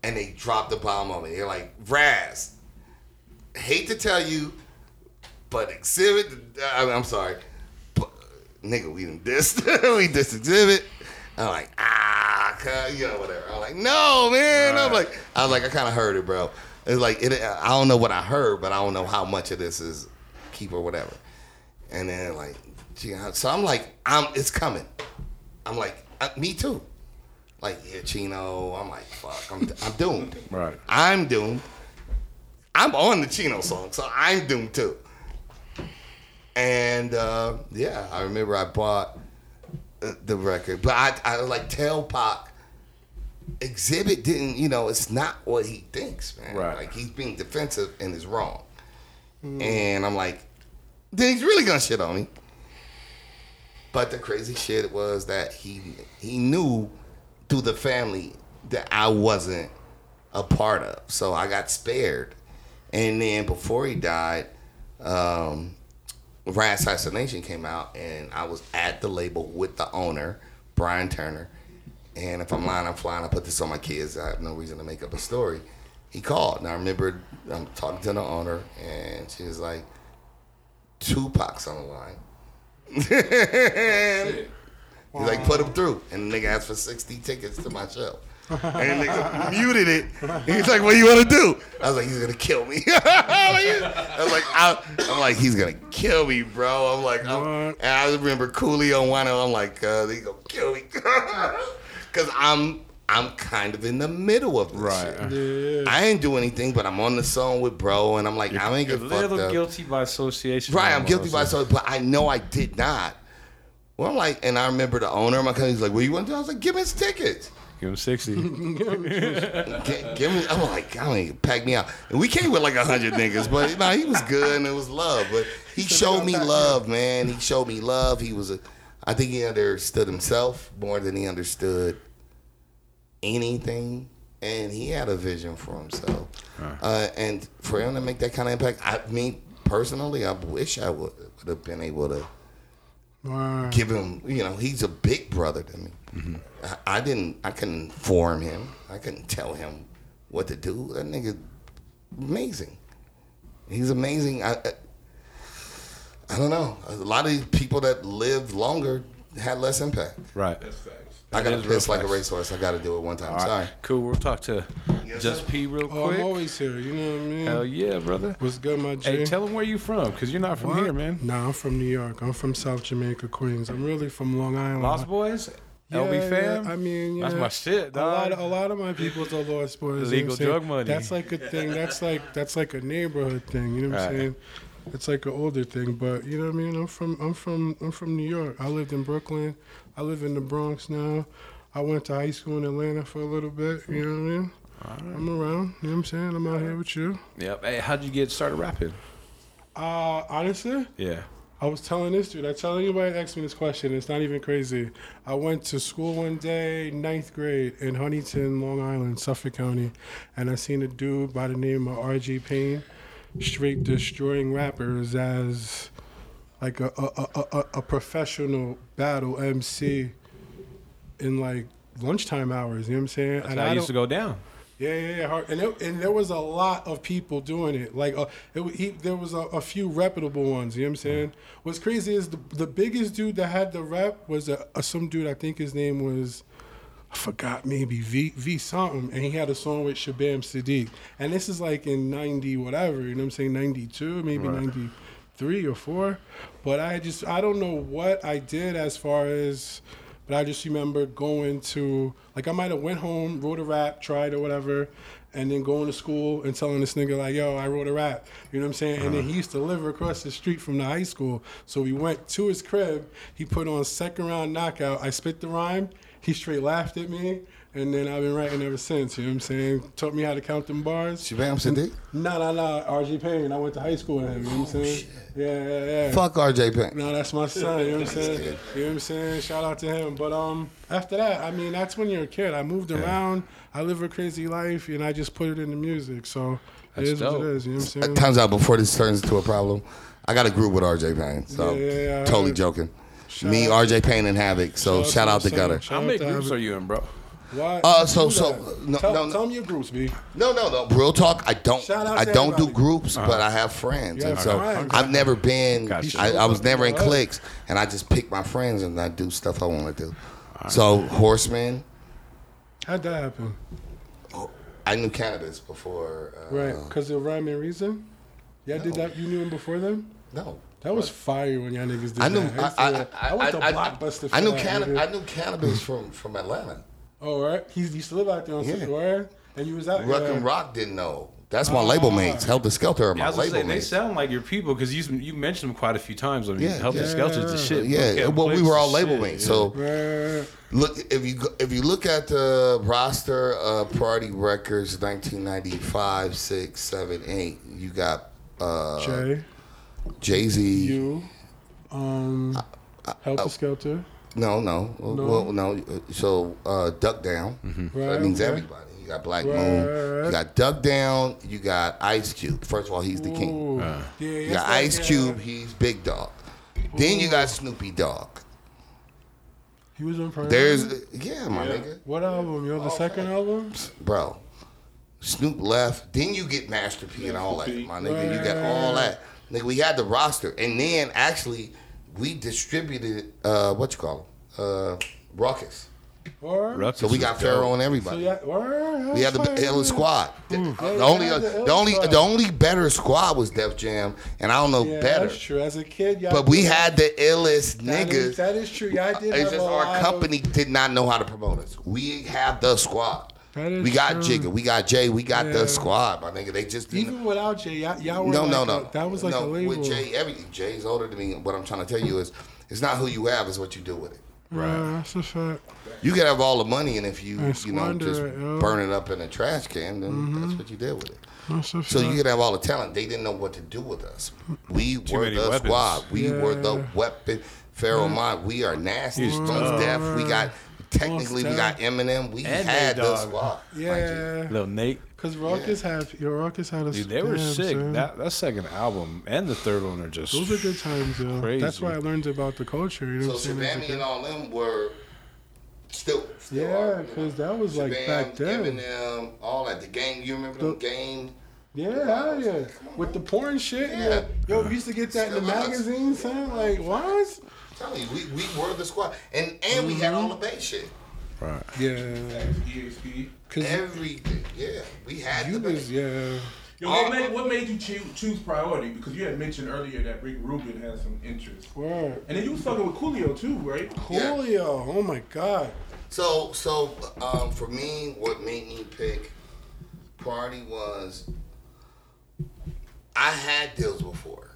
And they dropped the bomb on me. They're like, Ras, hate to tell you, but Xzibit. I I'm sorry, nigga, we done dissed. we dissed Xzibit. I'm like, ah, cuz, you know, whatever. I'm like, no, man. I'm like, I was like, I kind of heard it, bro. It's like, it, I don't know what I heard, but I don't know how much of this is keep or whatever. And then like, so I'm like, I'm, it's coming. I'm like, uh, me too. Like, yeah, Chino. I'm like, fuck, I'm, I'm doomed. Right. I'm doomed. I'm on the Chino song, so I'm doomed too. And uh, yeah, I remember I bought uh, the record, but I, I like tell Pac, Xzibit didn't, you know, it's not what he thinks, man. Right. Like he's being defensive and is wrong. And I'm like, then he's really gonna shit on me. But the crazy shit was that he he knew through the family that I wasn't a part of. So I got spared. And then before he died, um, Rasassination came out, and I was at the label with the owner, Bryan Turner. And if I'm lying, I'm flying. I put this on my kids. I have no reason to make up a story. He called, and I remember I'm talking to the owner, and she was like, Tupac's on the line. Oh, He's like, put him through. And the nigga asked for 60 tickets to my show. And the nigga muted it. He's like, "What do you want to do?" I was like, "He's gonna kill me." I was like, I, "I'm like, he's gonna kill me, bro." I'm like, I'm, and I remember Coolio one. I'm like, uh, "He gonna kill me," because I'm I'm kind of in the middle of this Right. shit. Yeah. I ain't do anything, but I'm on the song with bro, and I'm like, I ain't You're get a little guilty by association. Right, I'm guilty by association, but I know I did not. Well, I'm like, and I remember the owner of my company was like, "What you want to do?" I was like, "Give me his tickets." Give him 60. Gi- give me. I'm like, I mean, pack me out. And we came with like a hundred niggas, but nah, he was good and it was love. But he showed me love, man. He showed me love. He was a. I think he understood himself more than he understood anything, and he had a vision for himself. Uh, and for him to make that kind of impact, I mean, personally, I wish I would would have been able to Wow. give him. You know, he's a big brother to me. I, I didn't. I couldn't form him. I couldn't tell him what to do. That nigga, amazing. He's amazing. I, I, I don't know. A lot of these people that lived longer had less impact. Right. That's facts. I got is to real piss like a racehorse. I got to do it one time. All right. Sorry. Cool. We'll talk to Yes, Just sir. P real Oh, I'm always here. You know what I mean? Hell yeah, brother. What's good, my G? Hey, tell him where you from, because you're not from What? here, man. Nah, I'm from New York. I'm from South Jamaica, Queens. I'm really from Long Island. Lost Boys? Yeah, LB yeah, fam? I mean, yeah. That's my shit, A lot, of, a lot of my people's are Lost Boys. you know what Illegal I'm drug money. That's like a thing. That's like that's like a neighborhood thing. You know what I'm saying? It's like an older thing, but you know what I mean. I'm from I'm from I'm from New York. I lived in Brooklyn. I live in the Bronx now. I went to high school in Atlanta for a little bit. You know what I mean? I'm around. You know what I'm saying? I'm out here with you. Yep. Hey, how'd you get started rapping? Uh, honestly, Yeah. I was telling this dude. I tell anybody that asks me this question. It's not even crazy. I went to school one day, ninth grade, in Huntington, Long Island, Suffolk County, and I seen a dude by the name of RJ Payne, straight destroying rappers as like a a, a, a, a professional battle MC in like lunchtime hours. You know what I'm saying? That's how it used to go down. Yeah, yeah, yeah. hard- And it, and there was a lot of people doing it. Like, uh, it, he, there was a, a few reputable ones. You know what I'm saying? What's crazy is the the biggest dude that had the rep was a, a some dude. I think his name was. I forgot maybe V V something, and he had a song with Shabaam Sahdeeq, and this is like in ninety whatever, you know what I'm saying, ninety two, maybe ninety three or four, but I just I don't know what I did as far as, but I just remember going to like I might have went home, wrote a rap, tried or whatever, and then going to school and telling this nigga like, yo, I wrote a rap, you know what I'm saying, and then uh-huh. he used to live across the street from the high school, so we went to his crib, he put on second round knockout, I spit the rhyme. He straight laughed at me, and then I've been writing ever since. You know what I'm saying? Taught me how to count them bars. Shabaam Sahdeeq? No, no, no. RJ Payne. I went to high school with him. You know what I'm saying? Yeah, yeah, yeah. Fuck RJ Payne. No, that's my son. You know what I'm saying? You know what I'm saying? Shout out to him. But um, after that, I mean, that's when you're a kid. I moved around. I live a crazy life, and I just put it into music. So That's it is what it is. You know what I'm It saying? turns out before this turns into a problem, I got a group with RJ Payne. So Yeah, yeah, yeah. totally joking. Shout Me, out- RJ Payne, and Havoc. So shout out to my son. Gutter. Shout How many groups Havoc. are you in, bro? Why? Uh, so- do so- no, tell, no, no. tell me your groups, B. No, no, no. Real talk. I don't. Shout out I to don't do everybody. groups, but I have friends, You and have so friends. I've never been. Gotcha. I, I was never in Alright. cliques, and I just pick my friends and I do stuff I want to do. So Horseman, How'd that happen? I knew Canibus before. Uh, Right, because of rhyme and reason. Yeah, did that. You knew him before them. No. That was fire when y'all niggas did I knew. that. I, used I, to- I, went to I, Blockbuster. I knew that, Canibus. I knew Canibus from from Atlanta. Oh, right. He used to live out there on Yeah. Sixth Ward, and you was out Ruck there. and Rock didn't know. That's my label mates. Heltah Skeltah are Yeah, I my was gonna label say, they sound like your people because you you mentioned them quite a few times. I mean, Yeah, Helter yeah. Skelter's the shit. Yeah, Bootcamp well, we were all is label shit, mates. So Right. look, if you if you look at the roster of Priority Records, 1995, six, seven, eight, you got uh, Jay, Jay Z. you, um, Heltah Skeltah. No, no, well, no. Uh, so uh, Duck Down. So Right, that means okay. everybody. You got Black Right, Moon. right, right. You got Duck Down. You got Ice Cube. First of all, he's the king. Ooh. yeah, You got like, Ice yeah. Cube. He's Big Dog. Then you got Snoopy Dogg. He was on Prime. There's uh, yeah, my nigga. what album? Yo, the second album. bro. Snoop left. Then you get Master P and all that, my nigga. You got all that. Nigga, we had the roster, and then actually we distributed uh, what you call them, uh, Rawkus. Or Rawkus So we got dope. Pharoahe and so everybody. yeah, or We had the that's fine. illest squad. The, the only, the the, only, squad. the only better squad was Def Jam, and I don't know Yeah, better. that's true. As a kid, y'all But we had the illest that niggas. is- that is true. Y'all did It's just our lot of- company did not know how to promote us. We have the squad. That is We got true. Jigga, we got Jay, we got Yeah. the squad, my nigga. They just didn't. Even without Jay, y'all, y'all were No, like no, a- no. that was like no, a label. With Jay, every Jay's older than me. What I'm trying to tell you is, it's not who you have, it's what you do with it. Right, that's a fact. You can have all the money, and if you, And you know, just it, yo. Mm-hmm. burn it up in a trash can, then that's what you did with it. So fact. you could have all the talent. They didn't know what to do with us. We were the weapons. squad. We were the weapon. Pharoahe Monch. We are nasty. He's Most tough. deaf. We got technically we got. Eminem. We And had Nate the Dogg. squad. yeah, Little Nate. because Rawkus had your Rawkus had a. Dude, they were damn, sick. son. That that second album and the third one are just Those are good times, yo. Crazy. That's why I learned about the culture. You know So what I'm saying? As a Shabammy kid. and all them were still. still Yeah, are, you know. because that was like Shabaam, back then. Eminem, all that. The game. You remember the The- game? Yeah, hell yeah. With the porn shit, yeah. Yeah. Yo, we used to get that in the Still us. magazine, son. Like, what? I'm telling you, we, we were the squad, and and we had all the bass shit. right. Yeah. EXP. Because Everything. Yeah, we had you the bass. was, yeah. Yo, what made, what made you choose, choose priority? Because you had mentioned earlier that Rick Rubin has some interest. Word. And then you was fucking with Coolio too, right? Yeah. Julio, oh my God. So, so um, for me, what made me pick Party was I had deals before.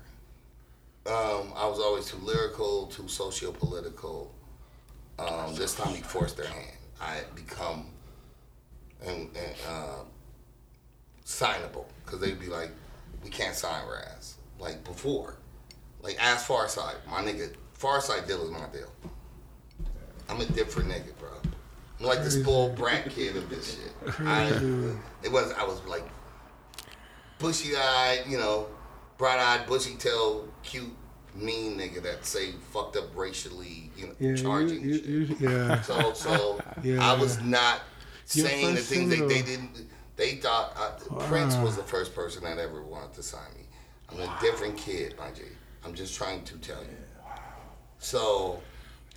Um, I was always too lyrical, too socio-political. Um, this time he forced their hand. I had become and, and uh, signable because they'd be like, "We can't sign Raz." Like before, like ask Pharcyde, my nigga. Pharcyde deal is my deal. I'm a different nigga, bro. I'm like the spoiled brat kid of this shit. I, it was I was like bushy eyed, you know, bright eyed, bushy tail, cute, mean nigga that say fucked up racially, you know, Yeah, charging you, shit. you, yeah. So so Yeah. I was not Your saying the first things they, they didn't. They thought uh, Prince was the first person that ever wanted to sign me. I'm a different kid, my G. I'm just trying to tell you. So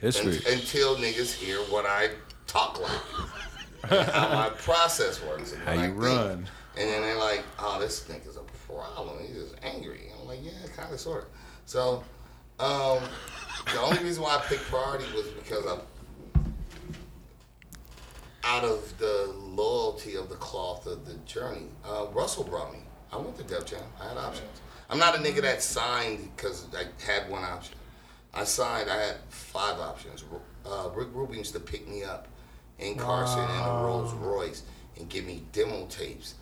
History. un- until niggas hear what I talk like, how my process works, and How I you think. run. and then they're like, "Oh, this nigga's a problem. He's just angry." I'm like, "Yeah, kind of, sort of." So, um, the only reason why I picked Priority was because I'm out of the loyalty of the cloth of the journey. Uh, Russell brought me. I went to Def Jam. I had options. I'm not a nigga that signed because I had one option. I signed. I had five options. Uh, Rick Rubin used to pick me up in Carson in a Rolls Royce and give me demo tapes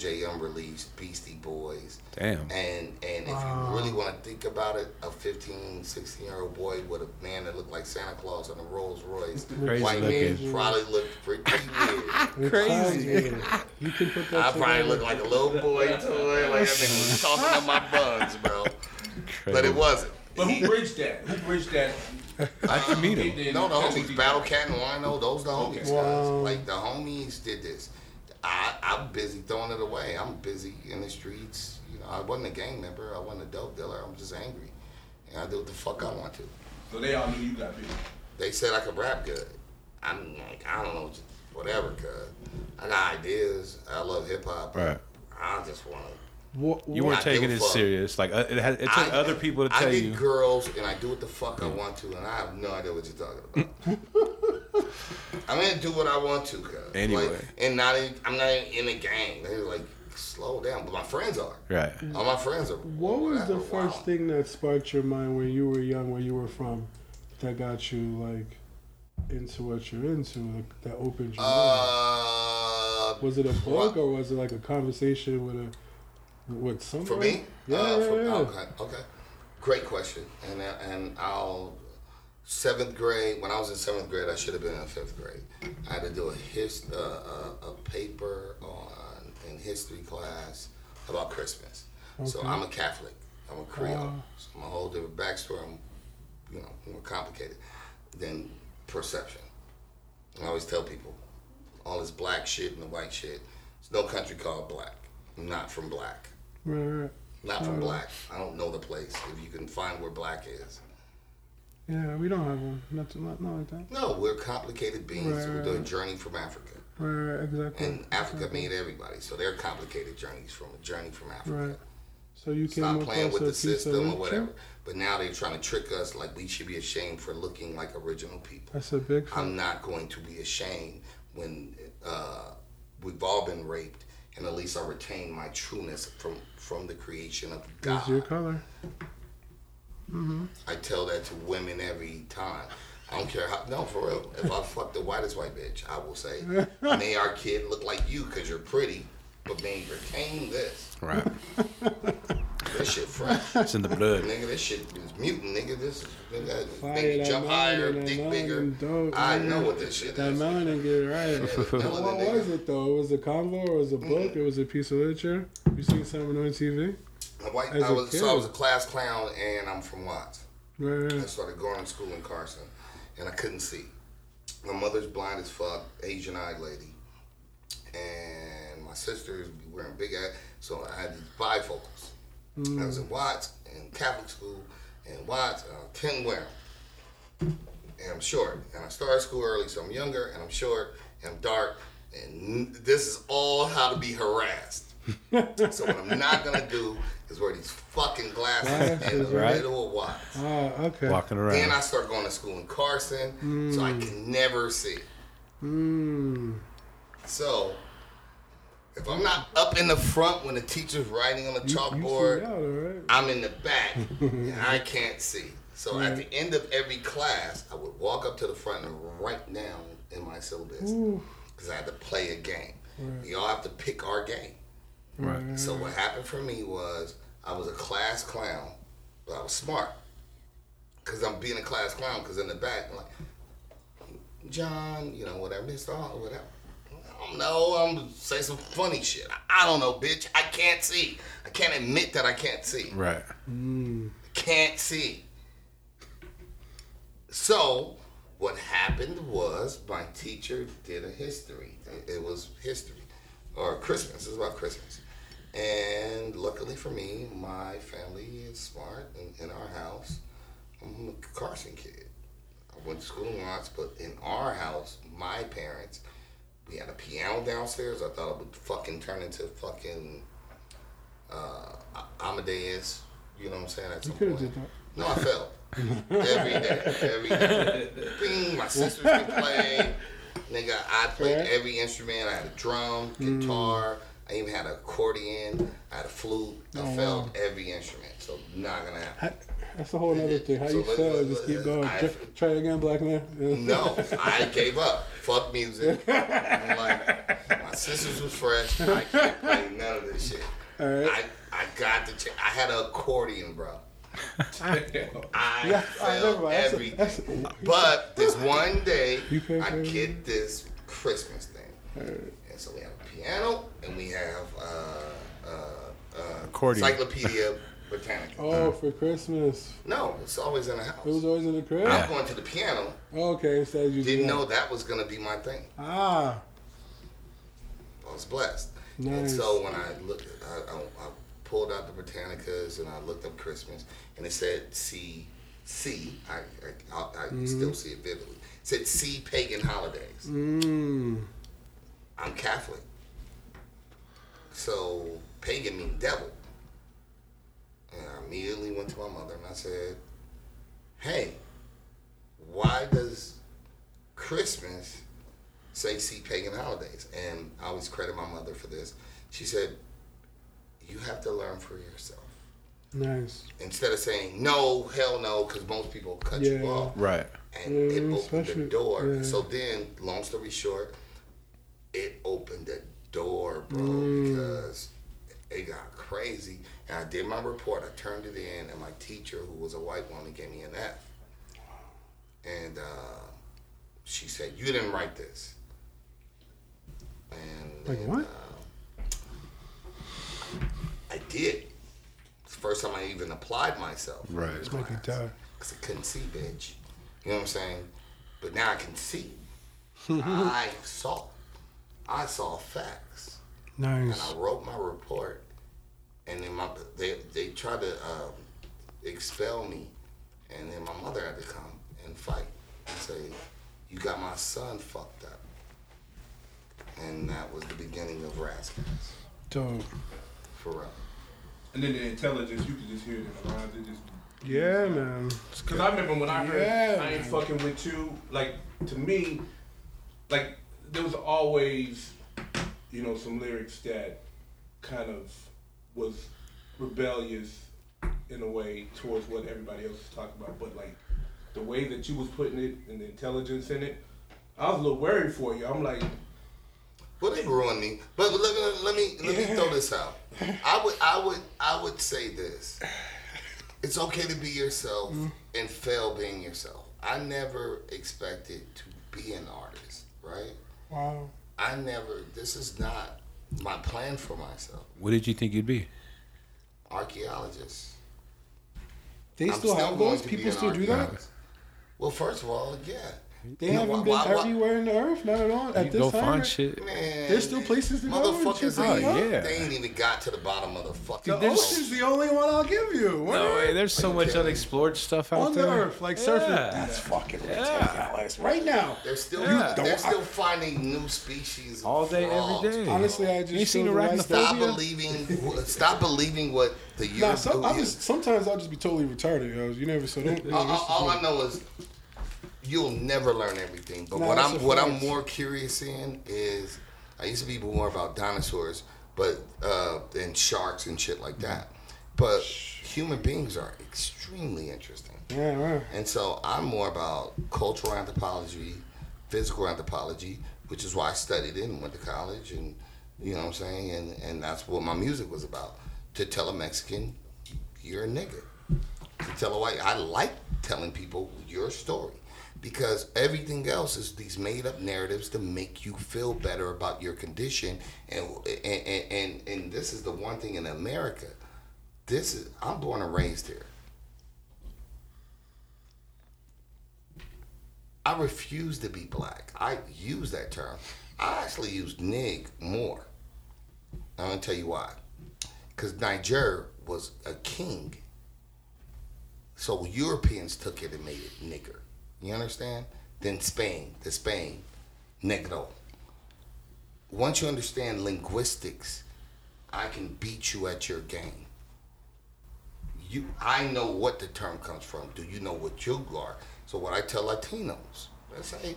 LL Cool J unreleased Beastie Boys. Damn. And and if you really want to think about it, a 15, 16 year old boy with a man that looked like Santa Claus on a Rolls Royce, Crazy white looking. man probably looked pretty weird. Crazy. You can put that I probably together. looked like a little boy toy, like that nigga was tossing up my buns, bro. But it wasn't. But who bridged that? Who bridged that? I can meet him. No, the homies, Battle Cat and Wino, those the homies, guys. Wow. Like the homies did this. I I'm busy throwing it away. I'm busy in the streets. You know, I wasn't a gang member. I wasn't a dope dealer. I'm just angry, and I do what the fuck I want to. So they all knew you got big. They said I could rap good. I'm like, I don't know, just whatever. Cause I got ideas. I love hip hop. Right. I just want to. What, You weren't taking a it fuck. serious. Like uh, it, had, it took I- other people to I tell get you. girls and I do what the fuck I want to, and I have no idea what you're talking about. I'm gonna do what I want to, cuz. Anyway. Like, and not in, I'm not in a gang. They're like, slow down. But my friends are. Right. All my friends are. What was the first wow. thing that sparked your mind when you were young, where you were from, that got you like into what you're into, like, that opened your mind? Uh, Was it a book or was it like a conversation with a with someone? For me? Yeah, Uh, yeah, for- yeah. Okay, okay. Great question. And uh, and I'll seventh grade. When I was in seventh grade, I should have been in fifth grade. I had to do a his uh, a, a paper on in history class about Christmas. So I'm a Catholic. I'm a Creole. Wow. So I'm a whole different backstory. I'm, you know, more complicated than perception. And I always tell people, all this black shit and the white shit. There's no country called black. I'm not from black. Right, right. Not from Mm. black. I don't know the place. If you can find where black is, Yeah, we don't have one. Not, not, not like that. No, we're complicated beings Right, a right. journey from Africa. Right, exactly. And Africa made everybody, so they're complicated journeys from a journey from Africa. Right. So you came Stop playing with the system or whatever. But now they're trying to trick us like we should be ashamed for looking like original people. That's a big I'm not going to be ashamed when uh, we've all been raped, and at least I retain my trueness from from the creation of God. That's your God. Color. I tell that to women every time. I don't care how. No, for real. If I fuck the whitest white bitch, I will say, may our kid look like you because you're pretty, but may retain this. Right. This shit fresh. It's in the blood. Nigga, this shit is mutant, nigga. This is nigga, Fire, make me that jump higher, that dick bigger. dope, I man. know what this shit That is. melanin get it right. Melanin, what was it though? Was it a convo or was it a book? Mm-hmm. It was a piece of literature. You seen something on TV? White, I was, so I was a class clown, and I'm from Watts. Right, I started going to school in Carson, and I couldn't see. My mother's blind as fuck, Asian eyed lady, and my sisters wearing big ass. So I had these bifocals. I was in Watts in Catholic school, and Watts, and I couldn't wear them. And I'm short, and I started school early, so I'm younger, and I'm short, and I'm dark, and this is all how to be harassed. so what I'm not gonna do is wear these fucking glasses in the right. middle of Watts. Ah, okay. Walking Then. I start going to school in Carson, so I can never see. Mmm. So if I'm not up in the front when the teacher's writing on the You see chalkboard, out, alright. I'm in the back and I can't see. So at the end of every class, I would walk up to the front and write down in my syllabus because I had to play a game. Right. We all have to pick our game. Right. Mm-hmm. So what happened for me was I was a class clown, but I was smart. Cause I'm being a class clown. Cause in the back, I'm like, John, you know whatever this all whatever. I don't know. I'm gonna say some funny shit. I don't know, bitch. I can't see. I can't admit that I can't see. Right. Mm. Can't see. So what happened was my teacher did a history. It was history or Christmas. It was about Christmas. And luckily for me, my family is smart. In, in our house, I'm a Carson kid. I went to school in Watts, but in our house, my parents, we had a piano downstairs. I thought it would fucking turn into fucking uh, Amadeus. You know what I'm saying? At You some could have point. No, I fell. every day. Every day. Bing, my sisters can play. Nigga, I played every instrument. I had a drum, guitar. I even had an accordion. I had a flute. I Oh, felt wow. every instrument. So not gonna happen. That's a whole other thing. How So you feel? Just keep going. I- Try, again, black man. No, I gave up. Fuck music. I'm like, my sisters was fresh. I can't play none of this shit. All right. I, I got the. Ch- I had an accordion, bro. I Yeah, I felt remember. That's a- everything. that's- But this one day, I get this Christmas thing, and so we have a piano and we have uh, uh, uh, Accordion. Encyclopedia Britannica. Oh, for Christmas. No, it's always in the house. It was always in the crib? I'm going to the piano. Okay, instead you Didn't know that. that was gonna be my thing. Ah, I was blessed. And so when I looked, I, I, I pulled out the Britannicas and I looked up Christmas, and it said C C. I I, I, I Mm-hmm. still see it vividly. It said C pagan holidays. mmm. I'm Catholic, so pagan means devil. And I immediately went to my mother and I said, "Hey, why does Christmas say see pagan holidays?" And I always credit my mother for this. She said, "You have to learn for yourself." Nice. Instead of saying no, hell no, because most people cut you off Right. and Yeah, it opened the door. yeah. So then, long story short, it opened the door, bro, Mm. because it got crazy. And I did my report. I turned it in, and my teacher, who was a white woman, gave me an F. And uh, she said, "You didn't write this." And Like then, what? uh, I did. It's the first time I even applied myself. Right. this Make you class. die. Because I couldn't see, bitch. You know what I'm saying? But now I can see. I saw. I saw facts. And I wrote my report. And then my, they, they tried to um, expel me. And then my mother had to come. and fight and say, "You got my son fucked up," and that was the beginning of Rascals Dope. for real. And then the intelligence, you could just hear it in the rhymes. It just Yeah, man. Cause I remember when I heard Yeah, I ain't man. fucking with you, like to me, like there was always, you know, some lyrics that kind of was rebellious in a way towards what everybody else was talking about. But like the way that you was putting it and the intelligence in it, I was a little worried for you. I'm like, Well, they ruined me. But let me let me let me throw this out. I would I would I would say this. It's okay to be yourself mm-hmm. and fail being yourself. I never expected to be an artist, right? Wow. I never. This is not my plan for myself. What did you think you'd be? Archaeologist. They I'm still have those? People still do that? Well, first of all, yeah. They You haven't why- been why- why- everywhere in the earth, not at all. At You this go time, find shit. Man, There's still places to go and Motherfuckers shit to ain't, go. Oh, yeah. they ain't even got to the bottom of the fucking The ocean. ocean's the only one I'll give you. What? No way. There's so much unexplored stuff out on the earth, like surfing. Yeah. That's fucking Yeah. ridiculous. Right now. They're still Yeah. they're Don't- still finding new species All day, frogs. every day. Honestly, I just You seen feel right arachnophobia? Stop believing. Stop believing what the Nah, some, I just, sometimes I'll just be totally retarded, yo. You never so don't. all, all- all I know is you'll never learn everything. But Nah, what I'm what I'm more curious in is I used to be more about dinosaurs, but uh, and sharks and shit like that. But human beings are extremely interesting. Yeah, man. And so I'm more about cultural anthropology, physical anthropology, which is why I studied it and went to college and you know what I'm saying? And and that's what my music was about. To tell a Mexican, you're a nigga. To tell a white I like telling people your story. Because everything else is these made up narratives to make you feel better about your condition. And and, and, and, this is the one thing in America. This is I'm born and raised here. I refuse to be black. I use that term. I actually use nig more. I'm gonna tell you why. Because Niger was a king. So Europeans took it and made it nigger. You understand? Then Spain, the Spain, negro. Once you understand linguistics, I can beat you at your game. You, I know what the term comes from. Do you know what you are? So what I tell Latinos, I say,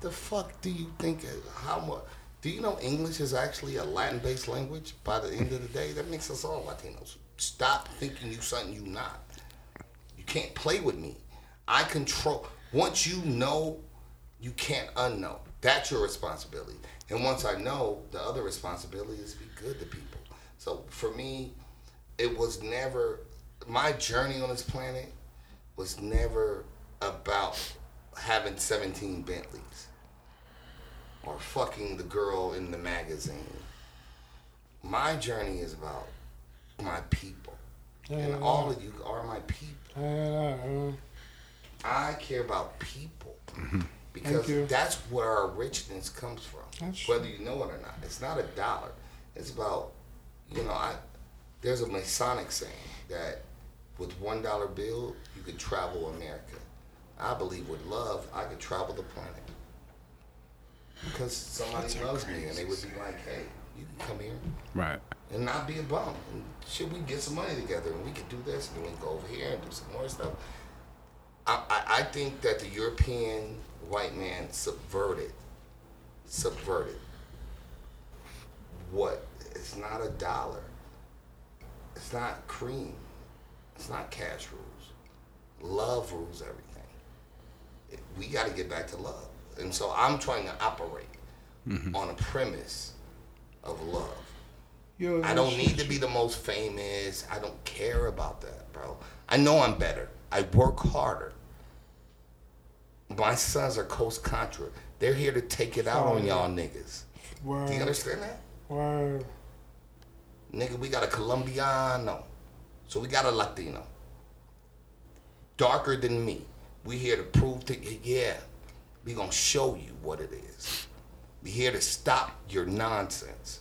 the fuck do you think? How much? Do you know English is actually a Latin-based language? By the end of the day, that makes us all Latinos. Stop thinking you something you not. You can't play with me. I control. Once you know, you can't unknow. That's your responsibility. And once I know, the other responsibility is to be good to people. So for me, it was never my journey on this planet was never about having 17 Bentleys or fucking the girl in the magazine. My journey is about my people. And all of you are my people. Yeah, yeah, I care about people Thank because that's where our richness comes from. That's whether you know it or not. It's not a dollar. It's about, you know, I. There's a Masonic saying that with one dollar bill you could travel America. I believe with love I could travel the planet because somebody loves me and they would be like, hey, you can come here Right. and not be a bum. And should we get some money together and we could do this and then we can go over here and do some more stuff. I, I, I think that the European white man subverted, subverted what? It's not a dollar. It's not cream. It's not cash rules. Love rules everything. We got to get back to love. And so I'm trying to operate mm-hmm. on a premise of love. Yo, I don't need to be the most famous. I don't care about that, bro. I know I'm better. I work harder. My sons are Coast Contra. They're here to take it out on oh, y'all niggas. Do you understand that? word. Nigga, we got a Colombiano. So we got a Latino. Darker than me. We here to prove to yeah, we gonna show you what it is. We here to stop your nonsense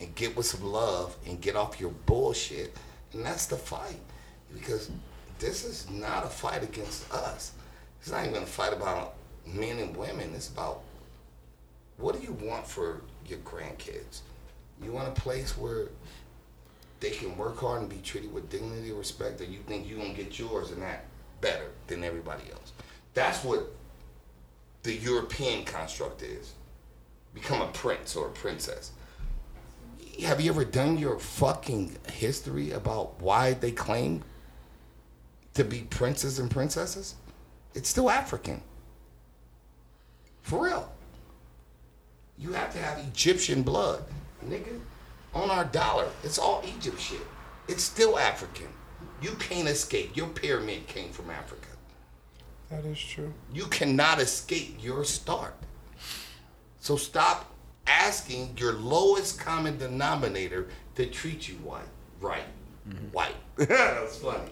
and get with some love and get off your bullshit. And that's the fight. Because this is not a fight against us. It's not even a fight about men and women. It's about what do you want for your grandkids? You want a place where they can work hard and be treated with dignity and respect, or you think you're gonna get yours and that better than everybody else? That's what the European construct is. Become a prince or a princess. Have you ever done your fucking history about why they claim to be princes and princesses? It's still African. For real. You have to have Egyptian blood, nigga. On our dollar, it's all Egypt shit. It's still African. You can't escape. Your pyramid came from Africa. That is true. You cannot escape your start. So stop asking your lowest common denominator to treat you white. Right. Mm-hmm. White. That's funny.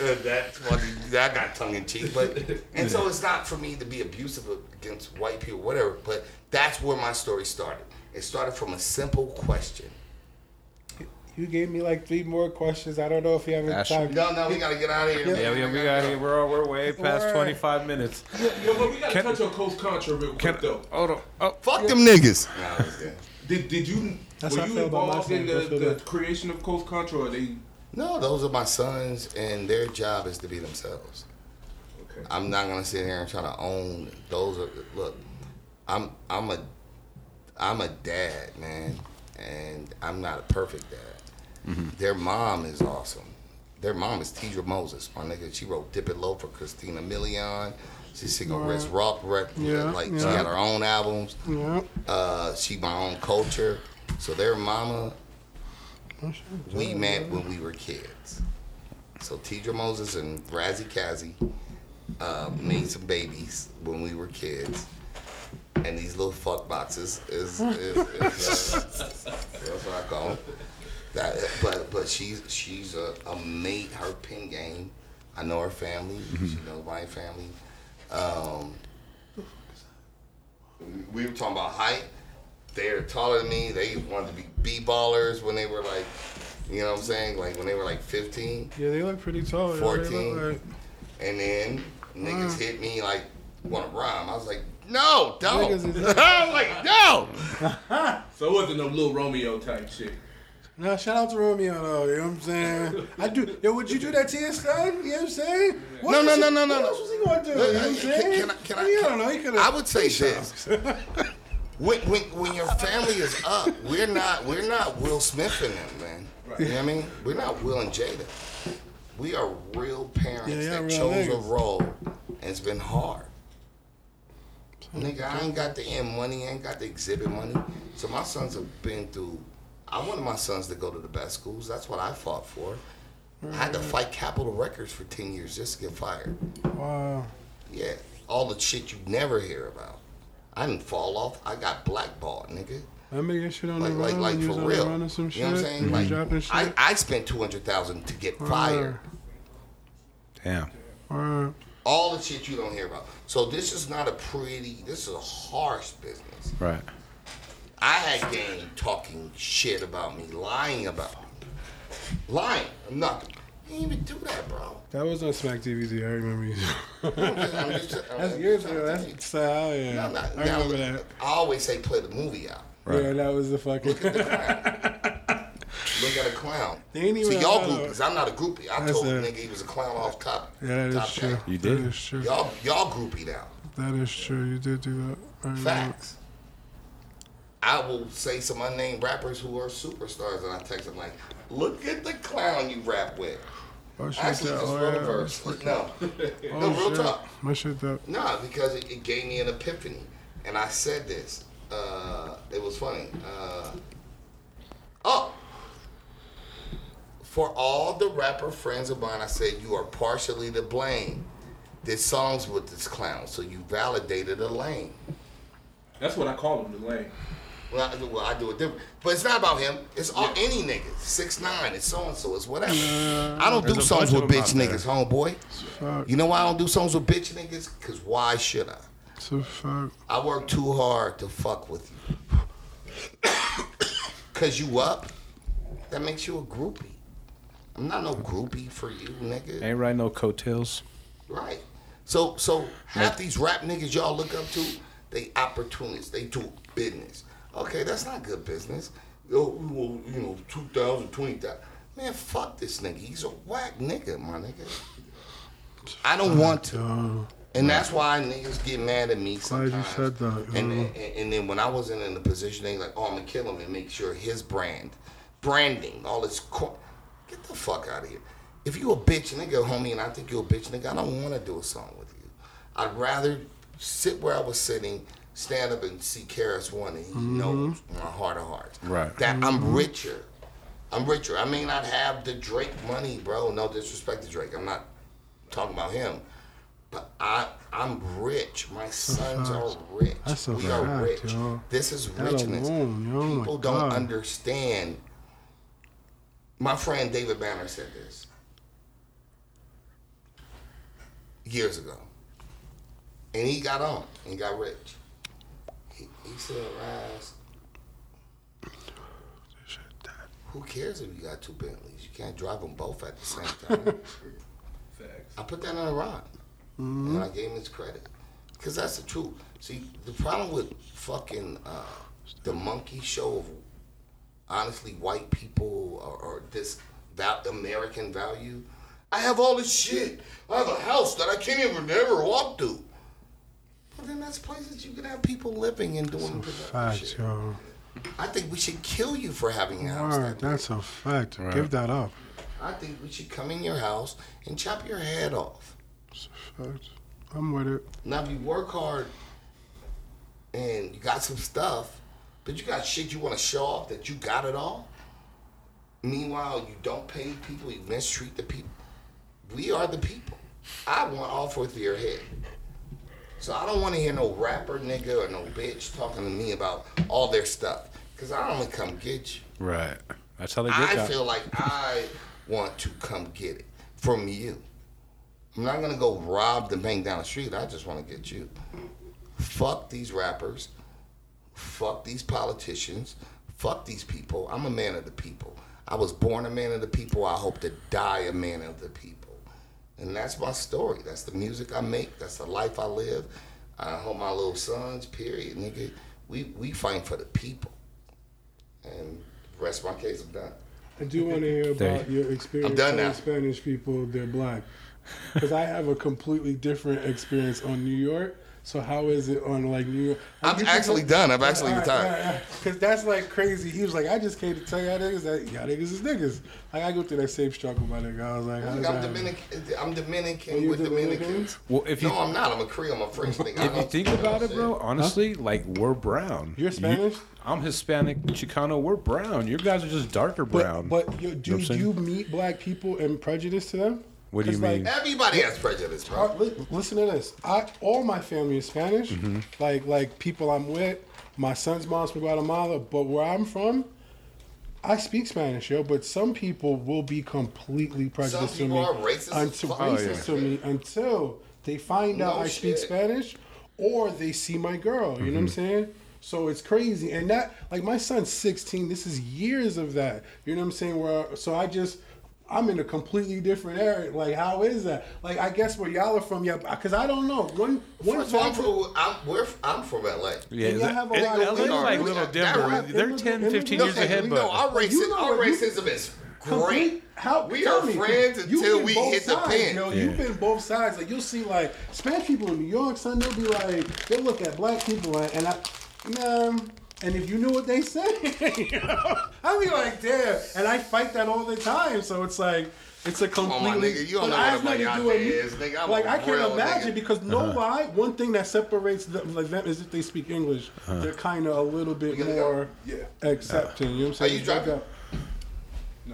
Uh, that's funny. I got tongue in cheek, but and so it's not for me to be abusive against white people, whatever. But that's where my story started. It started from a simple question. You gave me like three more questions. I don't know if you have Ash- time. No, no, we gotta get out of here. Yeah, man. we, we got here. We're all, we're way past Word. 25 minutes. Yo, but we gotta Can- touch on Coast Contra real quick Can, though. hold on. Oh, Fuck them niggas. Nah. Did did you That's were you feel about my involved in the, the creation of Coast Contra? Or they No, those are my sons, and their job is to be themselves. okay? I'm not gonna sit here and try to own those. Are look, I'm I'm a I'm a dad, man, and I'm not a perfect dad. Their mom is awesome. Their mom is Tidra Moses, my nigga. She wrote "Dip It Low" for Christina Milian. She sing on Riz Rock, rec- Yeah, like she yeah. had her own albums. Yeah. Uh, she my own culture. So their mama we met when we were kids. So Tidra Moses and Razzie Kazi uh, made some babies when we were kids. And these little fuck boxes is, is, is uh, that's what I call them. That, but but she's she's a, a mate. Her pin game. I know her family. She knows my family. Um, we were talking about height. They're taller than me. They wanted to be b ballers when they were like, you know what I'm saying? Like when they were like 15. Yeah, they look pretty tall. Yeah, they look 14. like- And then niggas mm. hit me like, want to rhyme. I was like, no, don't. I was like, no. So it wasn't no little Romeo type shit. No, shout out to Romeo though. You know what I'm saying? I do. Yo, would you do that to your son? You know what I'm saying? What No, else no, no, no, no, What no. else was he going to do? You know what I'm saying? can I- can I- I, I don't know. He could I would say this. When, when, when your family is up, we're not we're not Will Smith and them, man. You know what I mean? We're not Will and Jada. We are real parents Yeah, yeah, that chose a role, and it's been hard. Nigga, I ain't got the end money, I ain't got the Xzibit money. So my sons have been through. I wanted my sons to go to the best schools. That's what I fought for. I had to fight Capitol Records for ten years just to get fired. Wow. Yeah, all the shit you never hear about. I didn't fall off. I got blackballed, nigga. Remember your shit on Like, the like, run? like when you for real. the run or some you shit? know what I'm saying? Like, dropping shit? I, I spent two hundred thousand to get fired. damn. Word. All the shit you don't hear about. So this is not a pretty. This is a harsh business. Right. I had game talking shit about me, lying about me, lying. I'm not. You didn't even do that, bro. That was on Smack TV. I remember you. Just- just- That's years ago. to. That's so, oh, yeah. No, not- I now, remember that. I always say play the movie out. Yeah, that was the fucking. Look at the clown. Look at a clown. They ain't See, y'all groupies. I'm not a groupie. I That's told the nigga he was a clown off top. yeah, that top is true. down. You did? That is true. Y'all, y'all groupie now. That is true. You did do that. Facts. I will say some unnamed rappers who are superstars, and I text them like, "Look at the clown you rap with." Oh, shit. Actually, that- just oh, wrote a yeah. verse. No, Oh, no, real shit. talk. My shit up. Nah, because it, it gave me an epiphany, and I said this. Uh, it was funny. Uh, oh, for all the rapper friends of mine, I said you are partially to blame. Did songs with this clown, so you validated a lane. That's what I call him, the lane. Well, I, well, I do it different, but it's not about him. It's all any nigga. Six nine. It's so and so. It's whatever. I don't do There's a songs with bitch out there. niggas, homeboy. Fuck. You know why I don't do songs with bitch niggas? Cause why should I? So fuck. I work too hard to fuck with you. Cause you up, that makes you a groupie. I'm not no groupie for you, nigga. Ain't right no coattails. Right. So so half these rap niggas y'all look up to, they opportunists. They do business. Okay, that's not good business. Yo, well, you know, 2,000, 20,000. Man, fuck this nigga. He's a whack nigga, my nigga. I don't want to. And that's why niggas get mad at me Glad you sometimes. said that, And, yeah. and, and then when I wasn't in the position, they like, oh, I'm gonna kill him and make sure his brand, branding, all this. Co- get the fuck out of here. If you a bitch nigga, homie, and I think you a bitch nigga, I don't want to do a song with you. I'd rather sit where I was sitting, stand up and see KRS One, and he Mm-hmm. knows my heart of hearts. Right. That I'm richer. I'm richer. I may not have the Drake money, bro. No disrespect to Drake. I'm not talking about him. But I, I'm rich. My sons are rich. That's a we are rich. yo. This is That richness. alone, yo, People don't God. understand. My friend David Banner said this years ago, and he got on and got rich. He, he said, "Ras, who cares if you got two Bentleys? You can't drive them both at the same time." Facts. I put that on a rhyme, and I gave him his credit, because that's the truth. See, the problem with fucking uh, the monkey show of honestly white people or, or this val- American value. I have all this shit. I have a house that I can't even never walk to. Well, then that's places you can have people living and doing productive Facts, shit. yo. I think we should kill you for having a house. Word, that that's a fact. Right. Give that up. I think we should come in your house and chop your head off. Facts. I'm with it. Now, if you work hard and you got some stuff, but you got shit you want to show off that you got it all. Meanwhile, you don't pay people, you mistreat the people. We are the people. I want all four of your head. So I don't want to hear no rapper nigga or no bitch talking to me about all their stuff. Because I to come get you. Right. That's how they get I that. feel like I want to come get it from you. I'm not gonna go rob the bank down the street. I just want to get you. Fuck these rappers. Fuck these politicians. Fuck these people. I'm a man of the people. I was born a man of the people. I hope to die a man of the people. And that's my story. That's the music I make. That's the life I live. I hope my little sons, period, nigga. We we fight for the people. And rest my case, I'm done. I do want to hear There. about your experience I'm done telling now. Spanish people they're black. Because I have a completely different experience on New York. So how is it on like New York? I'm actually done. I've actually retired. Because that's like crazy. He was like, I just came to tell y'all niggas that y'all niggas is niggas. Like I go through that same struggle, my nigga. I was like, I'm, does that Dominican. I'm Dominican Oh, with Dominican? Dominicans. Well, if you no, I'm not. I'm a Creole. I'm a French nigga. If you think about it, bro, saying? honestly, like we're brown. You're Spanish? I'm Hispanic, Chicano. We're brown. You guys are just darker brown. But, but you, know do what I'm you meet black people and prejudice to them? What do you 'Cause, like, mean? Everybody has prejudice, bro. Uh, li- listen to this. I all my family is Spanish. Mm-hmm. Like like people I'm with. My son's mom's from Guatemala, but where I'm from, I speak Spanish, yo. But some people will be completely prejudiced to people me. are racist until fuck. racist Oh, yeah. to me until they find out No I speak. Spanish, or they see my girl. You know what I'm Mm-hmm. saying? So it's crazy, and that like my son's 16. This is years of that. You know what I'm saying? Where so I just. I'm in a completely different area. Like, how is that? Like, I guess where y'all are from, yeah, because I don't know. One, one First of I'm from, I'm, we're, I'm from LA. yeah, and y'all that- have a lot of LA is like immigrants. little That- Denver. that- They're immigrant- 10, 15 years immigrants- ahead, no, but our, racism, You know our racism is great. How, we are me, friends you've until we both hit the sides, pen. Yo, Yeah. You've been both sides. Like you'll see, like Spanish people in New York, son, they'll be like, they'll look at black people and, and I, man. And if you knew what they say, you know, I'd be like, damn. And I fight that all the time. So it's like, it's a on, my completely. nigga, you don't but know I what have a nothing to do with me. nigga. I'm like a I can't imagine nigga. because no Uh-huh. lie. One thing that separates them, like them is if they speak English, they're kind of a little bit gonna go? more Yeah. accepting. You know what I'm saying? Are you driving?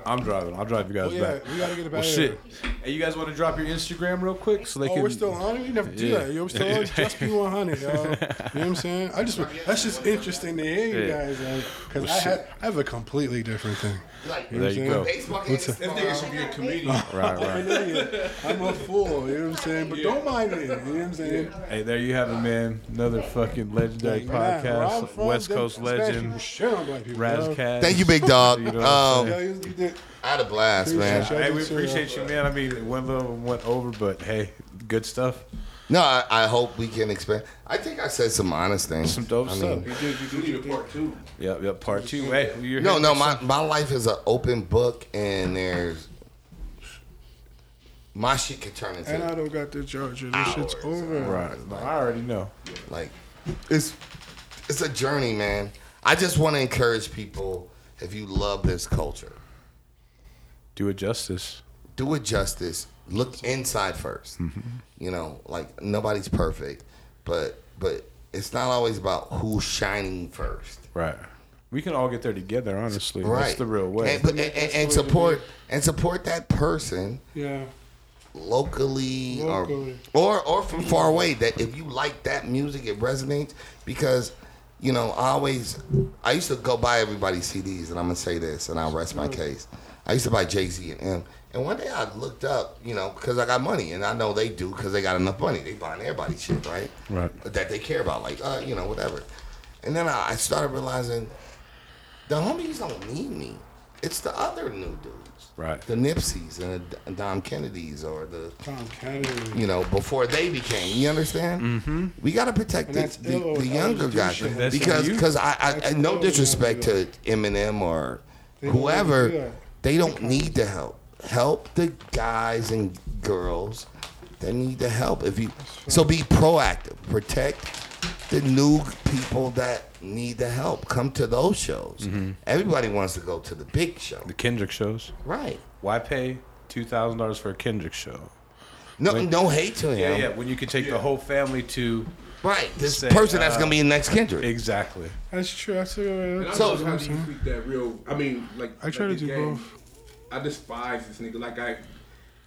I'm driving. I'll drive you guys Oh, yeah, back. we gotta get it Well, back shit. Hey, you guys want to drop your Instagram real quick so they Oh, can? we're still on it? We never do Yeah. that. Yo, we're still on Just Be 100, yo. You know what I'm saying? I just, that's just interesting to hear you Yeah. guys, because Well, I, shit. have, I have a completely different thing. Like, There you go. Facebook What's and This nigga should be a comedian. Right, I'm right. I'm a fool, you know what I'm saying? But don't mind me, you know what I'm saying? Hey, there you have it, man. Another fucking legendary Like, man, podcast. West Coast legend, Shit on black people. yo. Ras Kass. Thank you, big dog. Um, you know what I'm Yo, you, you did. I had a blast, man. Appreciate Hey, we appreciate you, man. I mean, one little went over, but hey, good stuff. No, I, I hope we can expand. I think I said some honest things. Some dope I stuff. mean, You did. You do need a part two. Yep, yep. Part two. Hey, you're no, no, my, my life is an open book, and there's my shit can turn into And I don't got the charger. This shit's Hours. over. Right. No, I already know. like it's it's a journey, man. I just want to encourage people if you love this culture, Do it justice. do it justice. Look inside 1st mm-hmm. You know, like nobody's perfect, but but it's not always about who's shining first. Right. We can all get there together. Honestly, Right. that's the real way. And, but, and, and, and support and support that person Yeah. locally, Locally. or or or from far away. That if you like that music, it resonates because. You know, I always, I used to go buy everybody's CDs, and I'm gonna say this, and I'll rest my case. I used to buy Jay Z and Em, and one day I looked up, you know, because I got money, and I know they do because they got enough money. They buying everybody's shit, right? Right. That they care about, like, uh, you know, whatever. And then I, I started realizing the homies don't need me. It's the other new dudes. Right. The Nipseys and the Dom Kennedys or the Tom Kennedy. you know, before they became. You understand? Mm-hmm. We got to protect the, the, the younger guys because because I, I, I no disrespect to Eminem or whoever, do that. They don't need the help. Help the guys and girls that need the help. If you so be proactive, protect the new people that need the help. Come to those shows. Mm-hmm. Everybody wants to go to the big show, the Kendrick shows. right? Why pay two thousand dollars for a Kendrick show? No, no hate to him. Yeah, yeah. When you can take the whole family to Right, this Say, person that's uh, gonna be the next Kendrick. exactly. That's true. That's true. I That's So- so, how I'm do you saying. treat that real? I mean, like I try like to do game. both. I despise this nigga. Like I,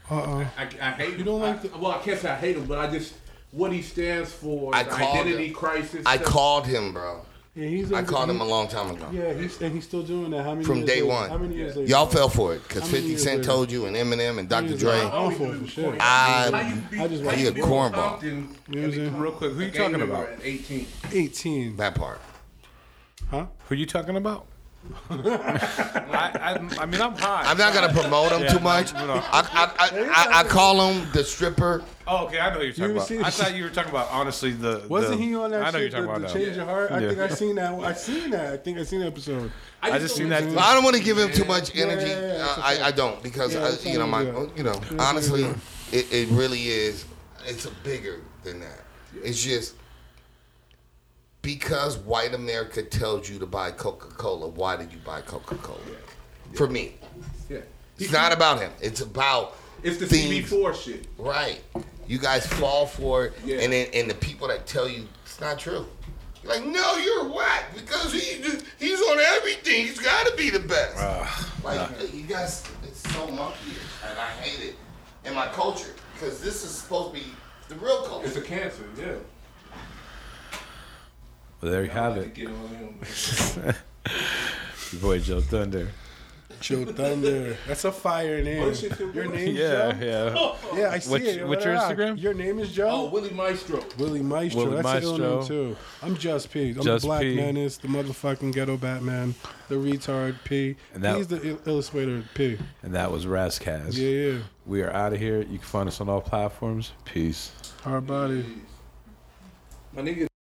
Uh-oh. I, I hate. You him. don't like I, the- well, I can't say I hate him, but I just what he stands for. I the called identity him. crisis. I stuff. called him, bro. Yeah, he's. I called him a long time ago. Yeah, he's and he's still doing that. How many From years day later? one. How many years later? Y'all fell for it because 50 Cent later? told you, and Eminem and Dr. years Dre. later? I don't I'm for even sure. point. I- How you be- I just how want- you He a be cornball. Compton You know what I'm saying? Real quick, who are you a talking gang member about? At 18. 18. That part. Huh? Who are you talking about? I, I, I mean, I'm high. I'm not gonna promote him Yeah, too much. no, no. I, I, I, I, I call him the stripper. Oh, okay, I know who you're talking ever about. I thought you were talking about honestly the. Wasn't the- he on that I know shit? you're talking the, about the now. Change Your Heart. I Yeah. think I seen that. I seen that. I think I seen the episode. I just seen that. Yeah. Well, I don't want to give him too much energy. yeah, yeah, it's I. I don't because Yeah, uh, you know my you know Yeah, honestly, yeah. it, it really is. It's a bigger than that. It's just because white America tells you to buy Coca Cola. Why did you buy Coca Cola? For me, Yeah. it's not about him. It's about It's the things- CB4 shit. Right. You guys fall for it, Yeah. and then and the people that tell you it's not true. You're like, no, you're whack because he he's on everything. He's got to be the best. like you guys, it's so monkey, and I hate it in my culture because this is supposed to be the real culture. It's a cancer, yeah. Well, there you have it. to get on him, man. Your boy Joe Thunder. Joe Thunder. That's a fire name. Shit, Your Thunder. name's Yeah, Joe? yeah. Yeah, I see What's- it. what's your Instagram? Your name is Joe? Oh, Willie Maestro. Willie Maestro. Willie That's a ill name too. I'm Just P. I'm Just the Black P. Menace, the motherfucking ghetto Batman, the retard P. And that- He's the il- illustrator P. And that was Ras Kass. Yeah, yeah. We are out of here. You can find us on all platforms. Peace. Hard body. My nigga.